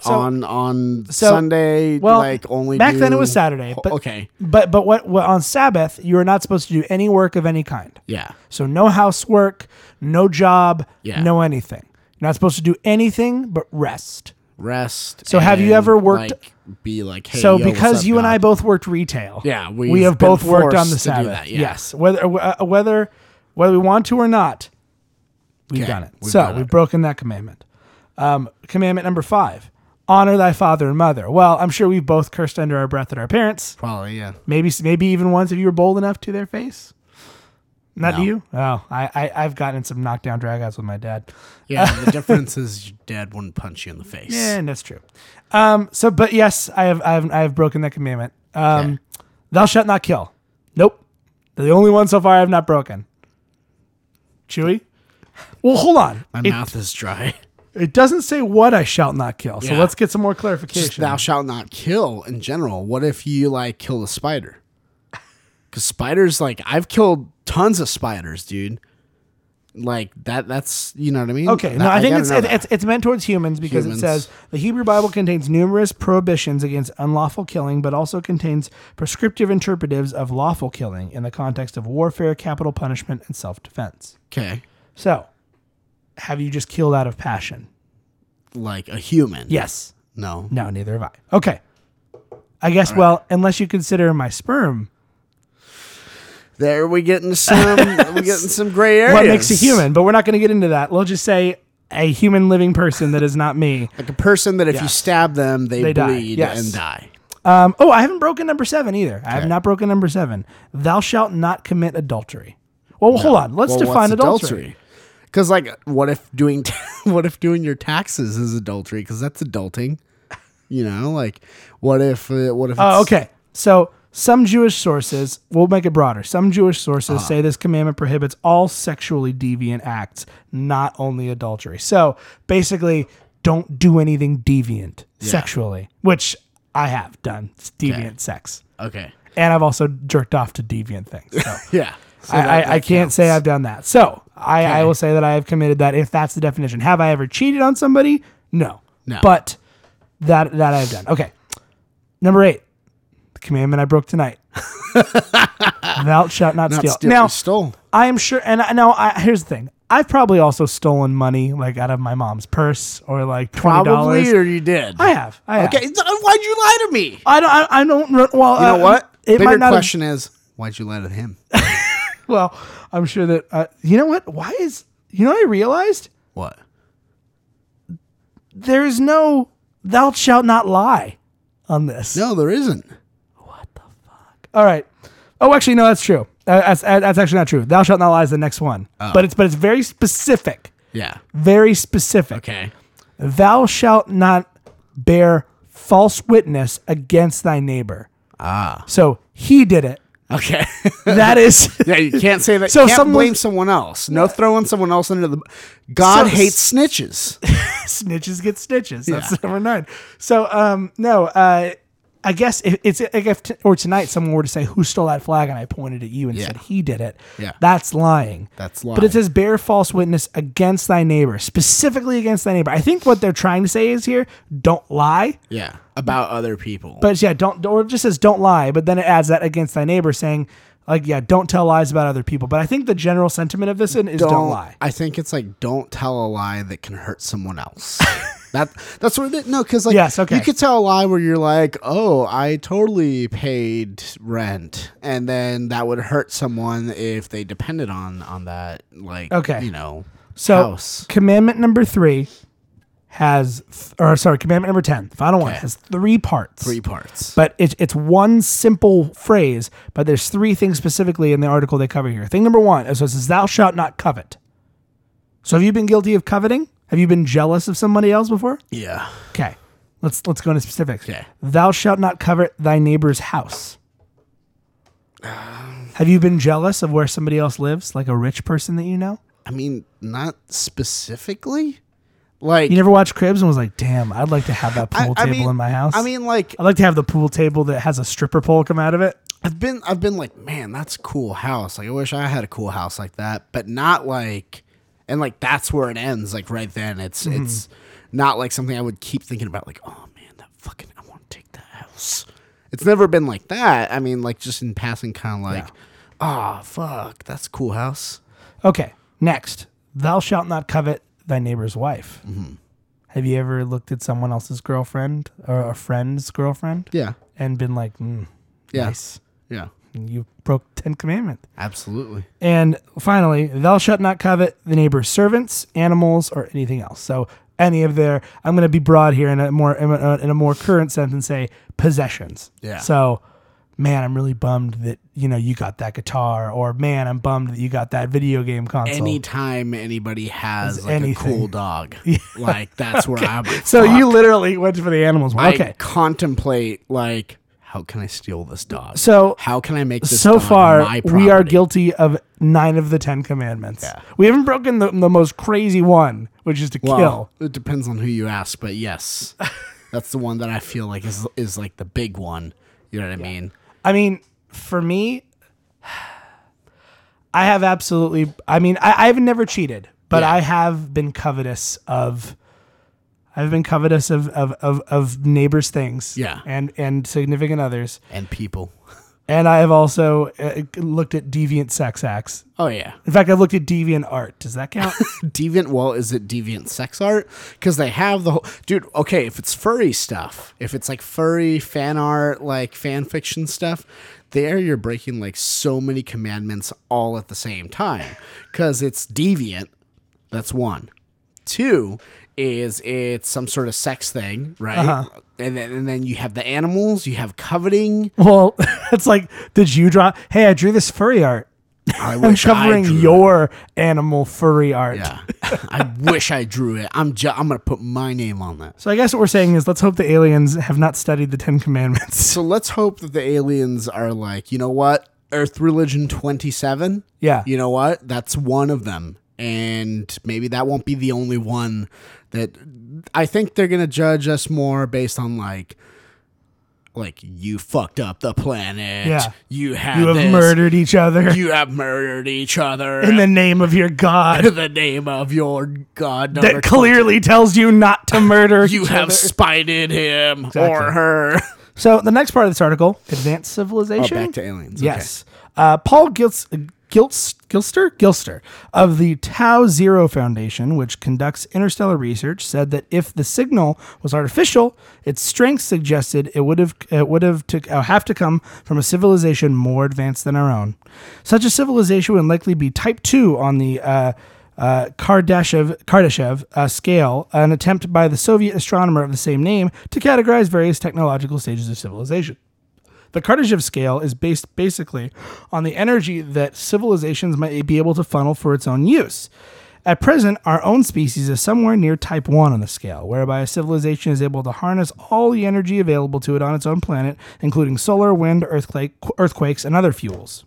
So- on on so- Sunday, well, like only back then it was Saturday, but- okay, But but what, what on Sabbath you are not supposed to do any work of any kind. yeah, So no housework, no job, Yeah. no anything. You're not supposed to do anything but rest. rest. So have you ever worked- Like, be like, hey, so yo, because you and I both worked retail, Yeah, we we've both worked on the do Sabbath. that, yeah. Yes, whether uh, whether whether we want to or not, we've Okay, done it. we've so done we've it. broken that commandment. Um, commandment number five: honor thy father and mother. Well, I'm sure we've both cursed under our breath at our parents. probably yeah. Maybe maybe even once if you were bold enough to their face. Not No. you? Oh, I, I I've gotten some knockdown dragouts with my dad. Yeah, the difference is your dad wouldn't punch you in the face. Yeah, and that's true. Um, so, but yes, I have, I have, I have broken that commandment. Um, thou shalt not kill. Nope. They're the only one so far I have not broken. Chewy. Well, hold on. My It, mouth is dry. it doesn't say what I shall not kill. So Yeah. let's get some more clarification. Just thou shalt not kill in general. What if you like kill a spider? Because spiders, like I've killed tons of spiders, dude. Like that. That's you know what I mean. Okay, no, That- I think gotta it's know it, that. it's it's meant towards humans because Humans. it says the Hebrew Bible contains numerous prohibitions against unlawful killing, but also contains prescriptive interpretives of lawful killing in the context of warfare, capital punishment, and self-defense. okay. So, have you just killed out of passion? Like a human. Yes. No. No, neither have I. Okay. I guess. Well, unless you consider my sperm, There we get into some. we get in some gray areas. what makes a human? But we're not going to get into that. We'll just say a human living person that is not me. Like a person that if you stab them, they, They die. bleed Yes. and die. Um, oh, I haven't broken number seven either. I have not broken number seven. Thou shalt not commit adultery. Well, hold on. Let's Well, define what's adultery. Because like, what if doing what if doing your taxes is adultery? Because that's adulting. You know, like what if uh, what if? Oh, it's- okay. So some Jewish sources, we'll make it broader. Some Jewish sources Uh-huh. say this commandment prohibits all sexually deviant acts, not only adultery. So basically, don't do anything deviant sexually, which I have done. It's deviant sex. Okay. And I've also jerked off to deviant things. So Yeah. So I, that- I, I can't say. I've done that. So I, I will say that I have committed that if that's the definition. Have I ever cheated on somebody? No. No. But that that I've done. Okay. Number eight. The commandment I broke tonight. Thou shalt not, Not steal. steal. Now stole. I am sure and I now I, here's the thing. I've probably also stolen money like out of my mom's purse or like $20. Probably, or you did. I have. I have. okay. Why'd you lie to me? I don't. I, I don't. Well, You know uh, what? It Bigger might not. Have, question is, why'd you lie to him? Well, I'm sure that. Uh, you know what? Why is? You know, what I realized what? there is no "thou shalt not lie" on this. No, there isn't. What the fuck? All right. Oh, actually, no, that's true. Uh, that's uh, that's actually not true. "Thou shalt not lie" is the next one, but it's but it's very specific. Yeah. Very specific. Okay. Thou shalt not bear false witness against thy neighbor. Ah. So he did it. Okay. That is. yeah, you can't say that. So you can't someone- blame someone else. No throwing someone else under the. God So- hates snitches. snitches get stitches. That's number nine. So, um, no, uh, I guess if it's like if t- or tonight someone were to say who stole that flag and I pointed at you and Yeah. said he did it, Yeah. that's lying. That's lying. But it says bear false witness against thy neighbor, specifically against thy neighbor. I think what they're trying to say is here, don't lie. yeah. About other people. But yeah, don't or it just says don't lie, but then it adds that against thy neighbor, saying like yeah, don't tell lies about other people. But I think the general sentiment of this is don't, lie. I think it's like don't tell a lie that can hurt someone else. that that's what it no because like Yes, okay. you could tell a lie where you're like oh I totally paid rent and then that would hurt someone if they depended on on that like Okay. you know So house commandment number three has, th- or sorry, commandment number ten, the final one has three parts. three parts But it's it's one simple phrase, but there's three things specifically in the article they cover here. Thing number one is so it says, "Thou shalt not covet." So have you been guilty of coveting? Have you been jealous of somebody else before? Yeah. Okay. Let's let's go into specifics. Okay. Thou shalt not covet thy neighbor's house. Have you been jealous of where somebody else lives, like a rich person that you know? I mean, not specifically. Like You never watched Cribs and was like, "Damn, I'd like to have that I- pool I table mean- in my house." I mean, like I'd like to have the pool table that has a stripper pole come out of it. I've been I've been like, man, that's a cool house. Like I wish I had a cool house like that, but not like and like that's where it ends, like right then. It's Mm-hmm. it's not like something I would keep thinking about like, oh man, that fucking I want to take that house. It's never been like that. I mean, like just in passing kind of like, oh fuck, that's a cool house. Okay. Next, thou shalt not covet thy neighbor's wife. Mm-hmm. Have you ever looked at someone else's girlfriend or a friend's girlfriend Yeah. and been like, mm, Yeah. "Nice, Yeah. You broke Ten Commandment." Absolutely. And finally, thou shalt not covet the neighbor's servants, animals, or anything else. So any of their, I'm going to be broad here in a more in a, in a more current sense and say possessions. Yeah. So, man, I'm really bummed that you know you got that guitar, or man, I'm bummed that you got that video game console. Anytime anybody has like anything. a cool dog, like that's where I'm. so you literally went for the animals. one. I Okay. contemplate like how can I steal this dog? So how can I make this so far we are guilty of nine of the ten commandments. Yeah. We haven't broken the, the most crazy one, which is to Well, kill. It depends on who you ask, but yes, that's the one that I feel like is is like the big one. You know what I mean? I mean, for me, I have absolutely. I mean, I, I've never cheated, but Yeah. I have been covetous of. I've been covetous of, of, of, of neighbors' things, Yeah. and and significant others, And people. and I have also uh, looked at deviant sex acts. Oh yeah, In fact, I've looked at deviant art. Does that count? deviant. Well, is it deviant sex art? Because they have the whole dude. Okay, if it's furry stuff, if it's like furry fan art, like fan fiction stuff, there you're breaking like so many commandments all at the same time. Because it's deviant. That's one. Two is it's some sort of sex thing, right? Uh-huh. And then and then you have the animals. You have coveting. well, it's like, did you draw? Hey, I drew this furry art. I I covering drew it. your animal furry art. Yeah, I wish I drew it. I'm ju- I'm gonna put my name on that. So I guess what we're saying is, let's hope the aliens have not studied the Ten Commandments. So let's hope that the aliens are like, you know what, Earth Religion twenty seven. Yeah. You know what? That's one of them, and maybe that won't be the only one. That I think they're gonna judge us more based on like. Like you fucked up the planet. Yeah. you had You have this. murdered each other You have murdered each other in the name of your God in the name of your god. that clearly tells you not to murder. you have other. spited him Exactly. or her. So the next part of this article, advanced civilization. Oh, back to aliens. Okay. Yes. Uh, Paul Gils- Gils- Gilster Gilster of the Tau Zero Foundation, which conducts interstellar research, said that if the signal was artificial, its strength suggested it would have it would have to uh, have to come from a civilization more advanced than our own. Such a civilization would likely be Type Two on the uh, uh, Kardashev, Kardashev uh, scale, an attempt by the Soviet astronomer of the same name to categorize various technological stages of civilization. The Kardashev scale is based basically on the energy that civilizations might be able to funnel for its own use. At present, our own species is somewhere near type 1 on the scale, whereby a civilization is able to harness all the energy available to it on its own planet, including solar, wind, earthquake, earthquakes, and other fuels.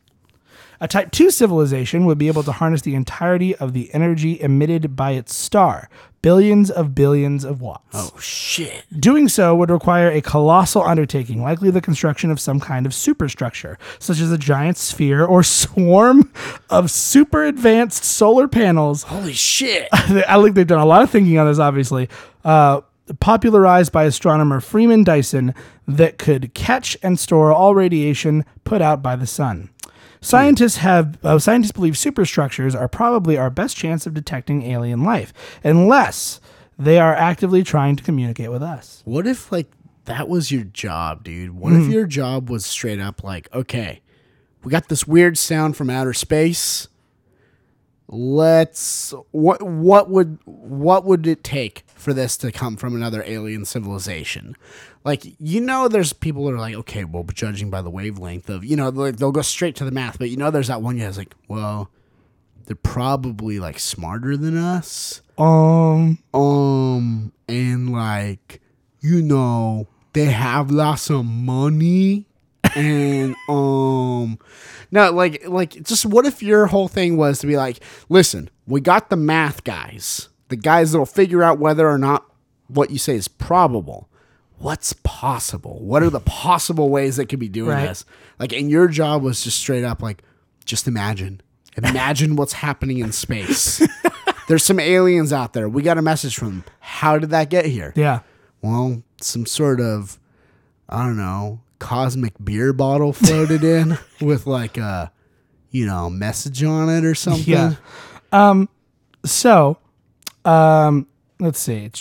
A Type 2 civilization would be able to harness the entirety of the energy emitted by its star, billions of billions of watts. Oh shit. Doing so would require a colossal undertaking, likely the construction of some kind of superstructure, such as a giant sphere or swarm of super advanced solar panels. Holy shit. I think they've done a lot of thinking on this, obviously. Uh, popularized by astronomer Freeman Dyson, that could catch and store all radiation put out by the sun. Scientists have uh, scientists believe superstructures are probably our best chance of detecting alien life, unless they are actively trying to communicate with us. What if like that was your job, dude? What if your job was straight up like, okay, we got this weird sound from outer space. Let's what what would what would it take for this to come from another alien civilization? Like you know, there's people that are like, okay, well, judging by the wavelength of you know, like they'll go straight to the math, but you know, there's that one guy that's like, well, they're probably like smarter than us. Um, Um, and like, you know, they have lots of money. and um no like like just what if your whole thing was to be like listen we got the math guys the guys that'll figure out whether or not what you say is probable what's possible what are the possible ways that could be doing Right. this like and your job was just straight up like just imagine imagine what's happening in space there's some aliens out there we got a message from them how did that get here yeah. well, some sort of, I don't know, cosmic beer bottle floated in with like a, you know, message on it or something. Yeah. Um, so, um, let's see.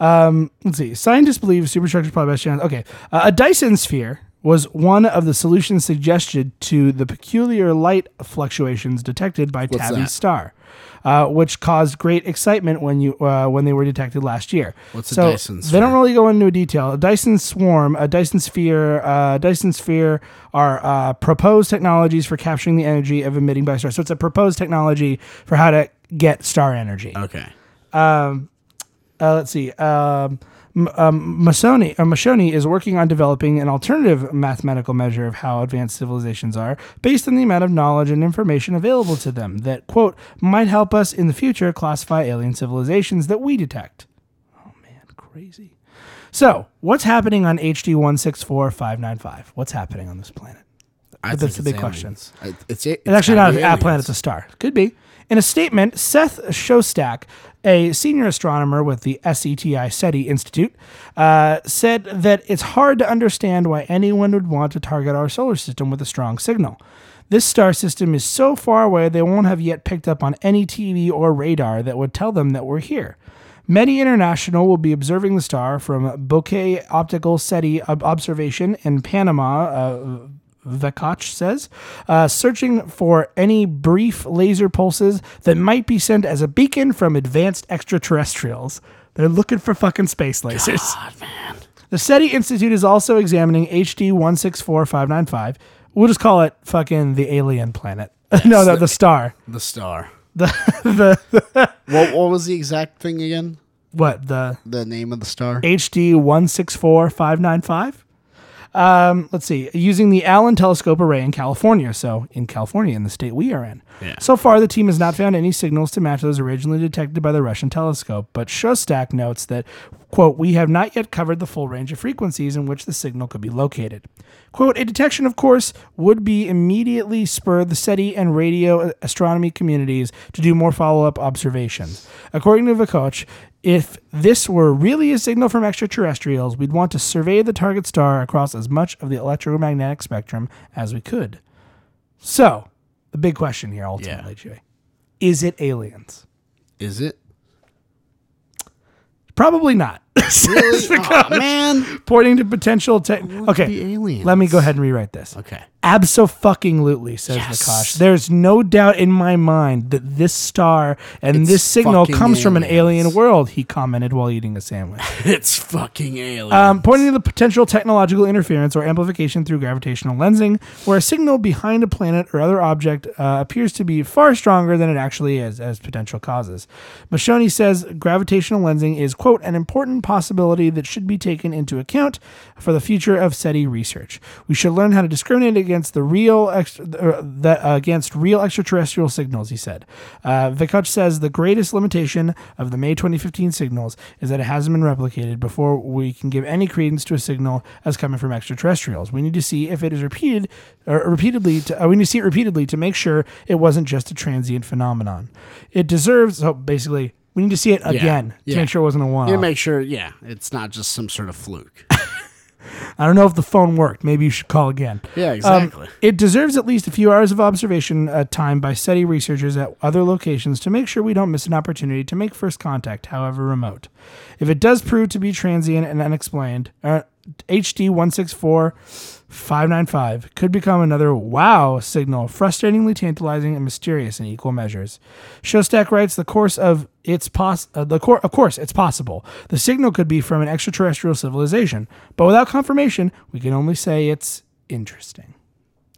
Um, let's see. Scientists believe superstructure probably best chance. Okay. Uh, a Dyson sphere was one of the solutions suggested to the peculiar light fluctuations detected by Tabby's that? star. Uh, which caused great excitement when you uh, when they were detected last year. What's a so Dyson They don't really go into detail. A Dyson swarm, a Dyson sphere, uh, Dyson sphere are uh, proposed technologies for capturing the energy of emitting by stars. So it's a proposed technology for how to get star energy. Okay. Uh, let's see. Um, um, Masoni, uh, is working on developing an alternative mathematical measure of how advanced civilizations are based on the amount of knowledge and information available to them that, quote, might help us in the future classify alien civilizations that we detect. Oh, man, crazy. So, what's happening on HD 164595? What's happening on this planet? I that's the big question. It's, it's, It's actually not a a planet, it's a star. Could be. In a statement, Seth Shostak, a senior astronomer with the SETI SETI Institute, uh, said that it's hard to understand why anyone would want to target our solar system with a strong signal. This star system is so far away they won't have yet picked up on any TV or radar that would tell them that we're here. METI International will be observing the star from Bokeh Optical SETI observation in Panama, uh, Vekach says, uh, searching for any brief laser pulses that might be sent as a beacon from advanced extraterrestrials. They're looking for fucking space lasers. The SETI Institute is also examining HD 164595. We'll just call it fucking the alien planet. no, the, the star. The star. The, the, the, What, what was the exact thing again? what? The The name of the star? HD 164595. Um, let's see. Using the Allen Telescope Array in California. So, in California, in the state we are in. Yeah. So far, the team has not found any signals to match those originally detected by the Russian telescope. But Shostak notes that, quote, we have not yet covered the full range of frequencies in which the signal could be located. Quote, a detection, of course, would be immediately spur the SETI and radio astronomy communities to do more follow up observations. According to Vikoch, if this were really a signal from extraterrestrials, we'd want to survey the target star across as much of the electromagnetic spectrum as we could. So, the big question here ultimately, Joey, is it aliens? Is it? Probably not. Really? oh, man. Pointing to potential tech. Okay, aliens? let me go ahead and rewrite this. Okay. Abso-fucking-lutely, says Yes. Nakash. There's no doubt in my mind that this star and It's this signal comes from an alien world, he commented while eating a sandwich. It's fucking alien. Um, pointing to the potential technological interference or amplification through gravitational lensing, where a signal behind a planet or other object uh, appears to be far stronger than it actually is as potential causes. Mashoni says gravitational lensing is, quote, an important possibility that should be taken into account for the future of SETI research. We should learn how to discriminate against the real uh, that, uh, against real extraterrestrial signals, he said. Uh, Vikoch says the greatest limitation of the May 2015 signals is that it hasn't been replicated before we can give any credence to a signal as coming from extraterrestrials. We need to see if it is repeated repeatedly. To, uh, we need to see it repeatedly to make sure it wasn't just a transient phenomenon. It deserves. So basically, we need to see it again to yeah. make sure it wasn't a one. you make sure, yeah, it's not just some sort of fluke. I don't know if the phone worked. Maybe you should call again. Yeah, Um, exactly. it deserves at least a few hours of observation uh, time by SETI researchers at other locations to make sure we don't miss an opportunity to make first contact, however remote. If it does prove to be transient and unexplained, uh, HD 164595 could become another wow signal, frustratingly tantalizing and mysterious in equal measures. Shostak writes the course of it's pos- uh, the cor- of course it's possible. The signal could be from an extraterrestrial civilization, but without confirmation, we can only say it's interesting.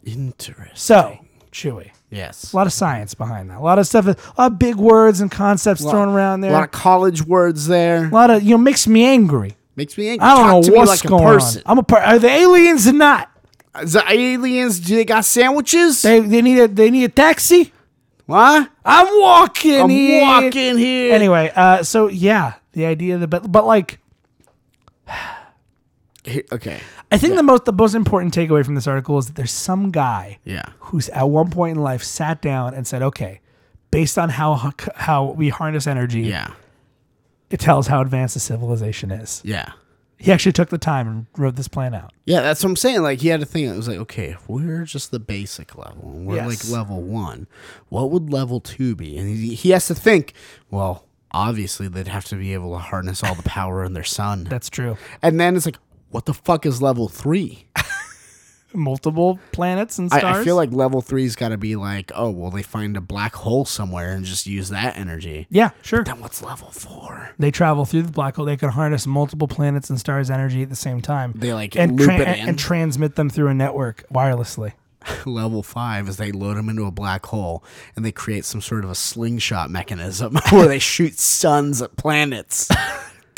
Interesting. So, Chewy, Yes. A lot of science behind that. A lot of stuff. A lot of big words and concepts thrown around there. A lot of college words there. a lot of you know makes me angry. Makes me angry. I don't Talk to know me what's like a going person. on. I'm a part. Are the aliens or not? The aliens? Do they got sandwiches? They they need a they need a taxi. what? I'm walking I'm here. walking here. Anyway, uh, so yeah, the idea that but but like okay. I think the most the most important takeaway from this article is that there's some guy Yeah. who's at one point in life sat down and said, okay, based on how how we harness energy, Yeah. It tells how advanced the civilization is. Yeah. He actually took the time and wrote this plan out. Yeah, that's what I'm saying. Like he had to think. It was like, okay, if we're just the basic level, and we're Yes. like level one, what would level two be? And he, he has to think. Well, obviously they'd have to be able to harness all the power in their sun. That's true. And then it's like, what the fuck is level three? Multiple planets and stars. I feel like level three's got to be like, oh, well, they find a black hole somewhere and just use that energy. yeah, sure. Then what's level four? They travel through the black hole. They can harness multiple planets and stars' energy at the same time. They like and, loop tra- it in. and transmit them through a network wirelessly. level five is they load them into a black hole and they create some sort of a slingshot mechanism where they shoot suns at planets.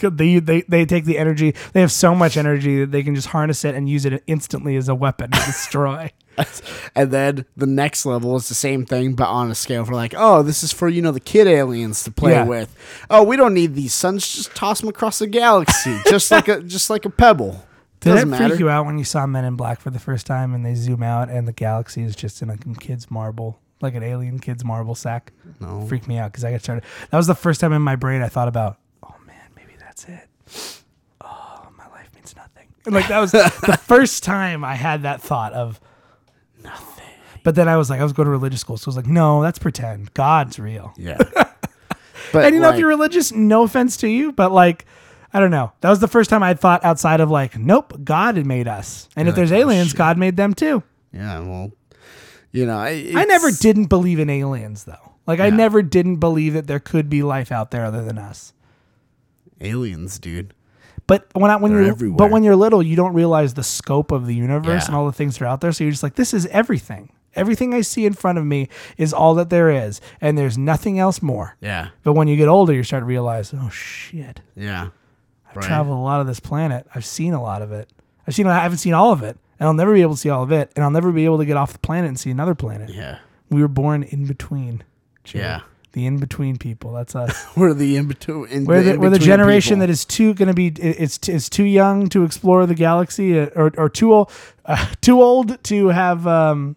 They, they they take the energy. They have so much energy that they can just harness it and use it instantly as a weapon to destroy. and then the next level is the same thing, but on a scale for like, oh, this is for you know the kid aliens to play Yeah. with. Oh, we don't need these suns; just toss them across the galaxy, just like a just like a pebble. Did Doesn't it matter. freak you out when you saw Men in Black for the first time and they zoom out and the galaxy is just in a kid's marble, like an alien kid's marble sack? No. Freaked me out because I got started. That was the first time in my brain I thought about, that's it. Oh, my life means nothing. And like that was the first time I had that thought of nothing. But then I was like, I was going to religious school, so I was like, no, that's pretend. God's real. Yeah. But And you know, if you're religious, no offense to you, but like, I don't know. That was the first time I'd thought outside of like, nope, God had made us. And if like, there's oh, aliens. God made them too. yeah, well, you know, I, I never didn't believe in aliens though. Like, I never didn't believe that there could be life out there other than us. Aliens, dude. But when I, when They're you're everywhere. but when you're little, you don't realize the scope of the universe Yeah. and all the things that are out there. So you're just like, this is everything. Everything I see in front of me is all that there is, and there's nothing else more. Yeah, But when you get older, you start to realize, oh shit, yeah. I've Right. traveled a lot of this planet. I've seen a lot of it. I've seen. I haven't seen all of it, and I'll never be able to see all of it, and I'll never be able to get off the planet and see another planet. Yeah, We were born in between. Joe. Yeah. The in between people. That's us. we're the in between. We're the, we're the generation that is too going to be it's is too young to explore the galaxy, uh, or or too old uh, too old to have. Um,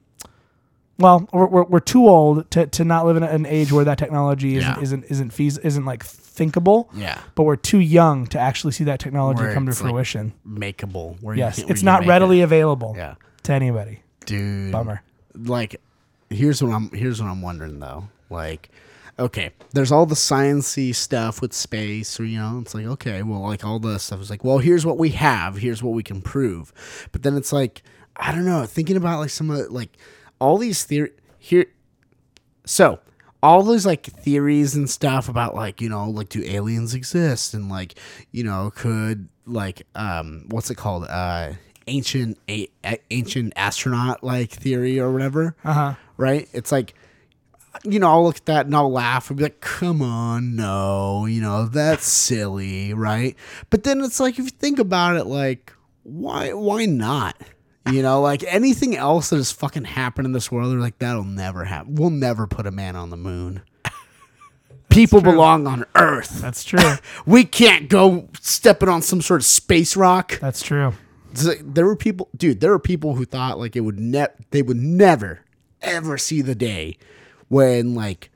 well, we're, we're, too old to, to not live in an age where that technology isn't Yeah. isn't isn't feas- isn't like thinkable. yeah But we're too young to actually see that technology Where come to it's, like, fruition. makeable. Where yes, where it's you not readily it. available Yeah, to anybody. dude. Bummer. like here's what I'm here's what I'm wondering though. Like, okay, there's all the sciency stuff with space, or you know, it's like okay, well, like all the stuff is like, well, here's what we have, here's what we can prove, but then it's like, I don't know, thinking about like some of the- like all these theory here. So all those like theories and stuff about like you know like do aliens exist and like you know could like um what's it called uh ancient a, ancient astronaut like theory or whatever Uh huh. right it's like you know i'll look at that and i'll laugh and be like come on no you know that's silly right but then it's like if you think about it like why why not you know like anything else that has fucking happened in this world they're like that'll never happen we'll never put a man on the moon people belong on earth That's true. we can't go stepping on some sort of space rock That's true. like, there were people, dude. There were people who thought like it would ne- they would never, ever see the day when like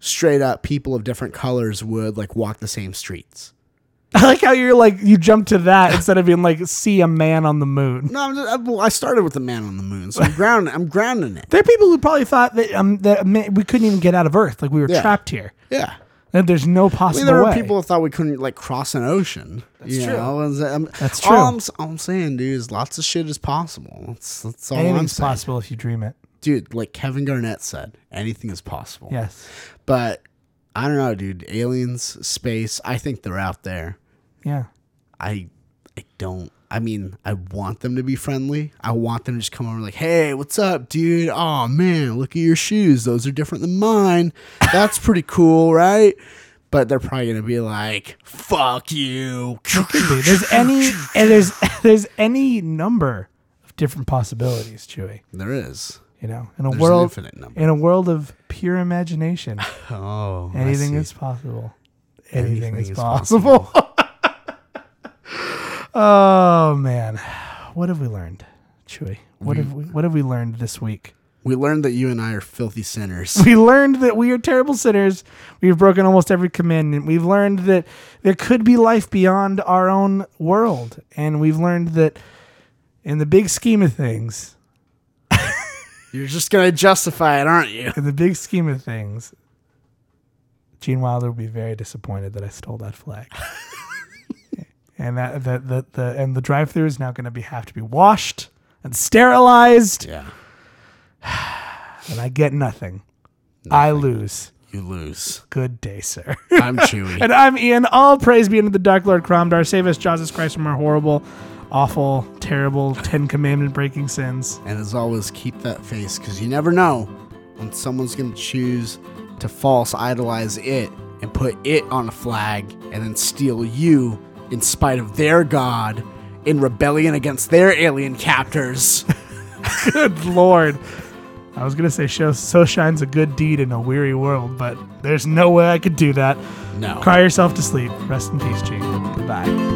straight up people of different colors would like walk the same streets. I like how you're like you jump to that instead of being like see a man on the moon. No, I'm just, I, well, I started with the man on the moon, so I'm grounding. I'm grounding it. There are people who probably thought that um that we couldn't even get out of Earth, like we were Yeah. trapped here. Yeah. That there's no I possible mean, there were people who thought we couldn't like cross an ocean. That's true. Know? That's All true. I'm, all I'm saying, dude, is lots of shit is possible. That's, that's all I'm saying. possible if you dream it. Dude, like Kevin Garnett said, anything is possible. Yes. But I don't know, dude. Aliens, space, I think they're out there. Yeah. I I don't I mean, I want them to be friendly. I want them to just come over like, "Hey, what's up, dude? Oh man, look at your shoes. Those are different than mine. That's pretty cool, right?" But they're probably gonna be like, "Fuck you." There's any and there's there's any number of different possibilities, Chewy. There is. You know, in a There's world in a world of pure imagination, Oh, anything is possible. Anything, Anything is, is possible. oh man, what have we learned, Chewy? What have we What have we learned this week? We learned that you and I are filthy sinners. We learned that we are terrible sinners. We've broken almost every commandment. We've learned that there could be life beyond our own world. And we've learned that in the big scheme of things, You're just gonna justify it, aren't you? in the big scheme of things, Gene Wilder will be very disappointed that I stole that flag. and that, that, that the and the drive through is now going to be have to be washed and sterilized, Yeah. and I get nothing. I lose. You lose. Good day, sir. I'm Chewy. And I'm Ian. All praise be unto the Dark Lord Cromdar. Save us, Jesus Christ, from our horrible, awful, terrible, Ten Commandment breaking sins. And as always, keep that face because you never know when someone's going to choose to false idolize it and put it on a flag and then steal you in spite of their God in rebellion against their alien captors. Good Lord. I was going to say, show, so shines a good deed in a weary world, but there's no way I could do that. No. Cry yourself to sleep. Rest in peace, Gene. Goodbye.